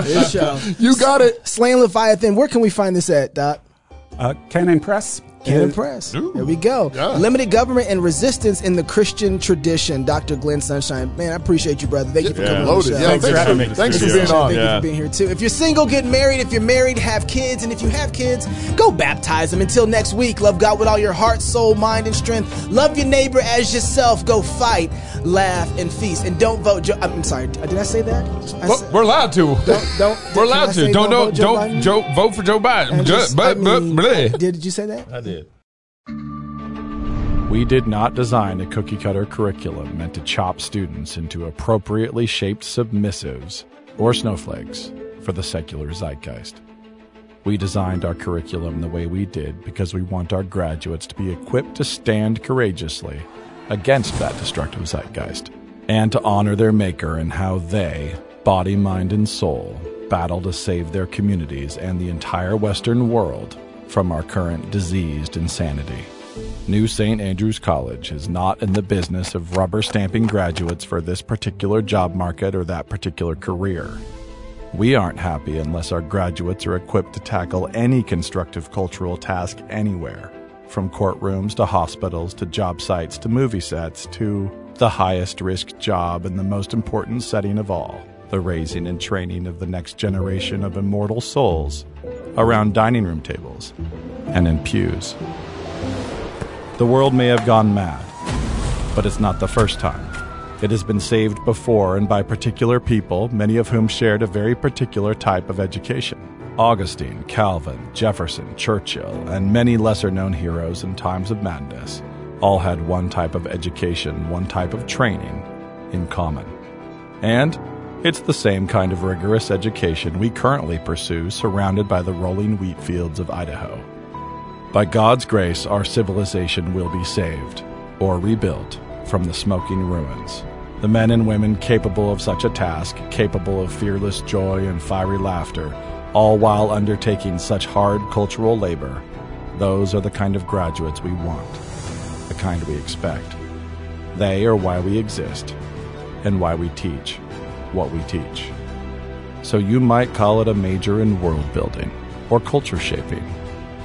This show. You got it. Slaying Leviathan. Where can we find this at, Doc? Uh, Canon Press, Can't impress. There we go. Limited government and resistance in the Christian tradition. Dr. Glenn Sunshine. Man, I appreciate you, brother. Thank you for Yeah. coming Loaded. on the Yeah, show. thanks for having me. Thanks for being on. Thank you Yeah. for being here, too. If you're single, get married. If you're married, have kids. And if you have kids, go baptize them. Until next week, love God with all your heart, soul, mind, and strength. Love your neighbor as yourself. Go fight, laugh, and feast. And don't vote Joe. I'm sorry. Did I say that? I Well, said- we're allowed to. Don't, don't, We're allowed to. Don't vote don't Joe don't Joe, vote for Joe Biden. Just- But, I mean, bleh. Did, did you say that? I did. We did not design a cookie cutter curriculum meant to chop students into appropriately shaped submissives or snowflakes for the secular zeitgeist. We designed our curriculum the way we did because we want our graduates to be equipped to stand courageously against that destructive zeitgeist and to honor their maker and how they, body, mind, and soul, battle to save their communities and the entire Western world from our current diseased insanity. New St. Andrews College is not in the business of rubber stamping graduates for this particular job market or that particular career. We aren't happy unless our graduates are equipped to tackle any constructive cultural task anywhere, from courtrooms to hospitals to job sites to movie sets to the highest risk job and the most important setting of all the raising and training of the next generation of immortal souls around dining room tables and in pews. The world may have gone mad, but it's not the first time. It has been saved before and by particular people, many of whom shared a very particular type of education. Augustine, Calvin, Jefferson, Churchill, and many lesser known heroes in times of madness all had one type of education, one type of training in common. And it's the same kind of rigorous education we currently pursue surrounded by the rolling wheat fields of Idaho. By God's grace, our civilization will be saved or rebuilt from the smoking ruins. The men and women capable of such a task, capable of fearless joy and fiery laughter, all while undertaking such hard cultural labor, those are the kind of graduates we want, the kind we expect. They are why we exist and why we teach what we teach. So you might call it a major in world building or culture shaping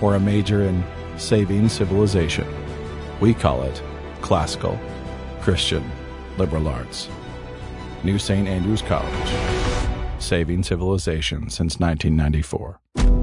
or a major in saving civilization. We call it classical Christian liberal arts. New St. Andrews College, saving civilization since 1994.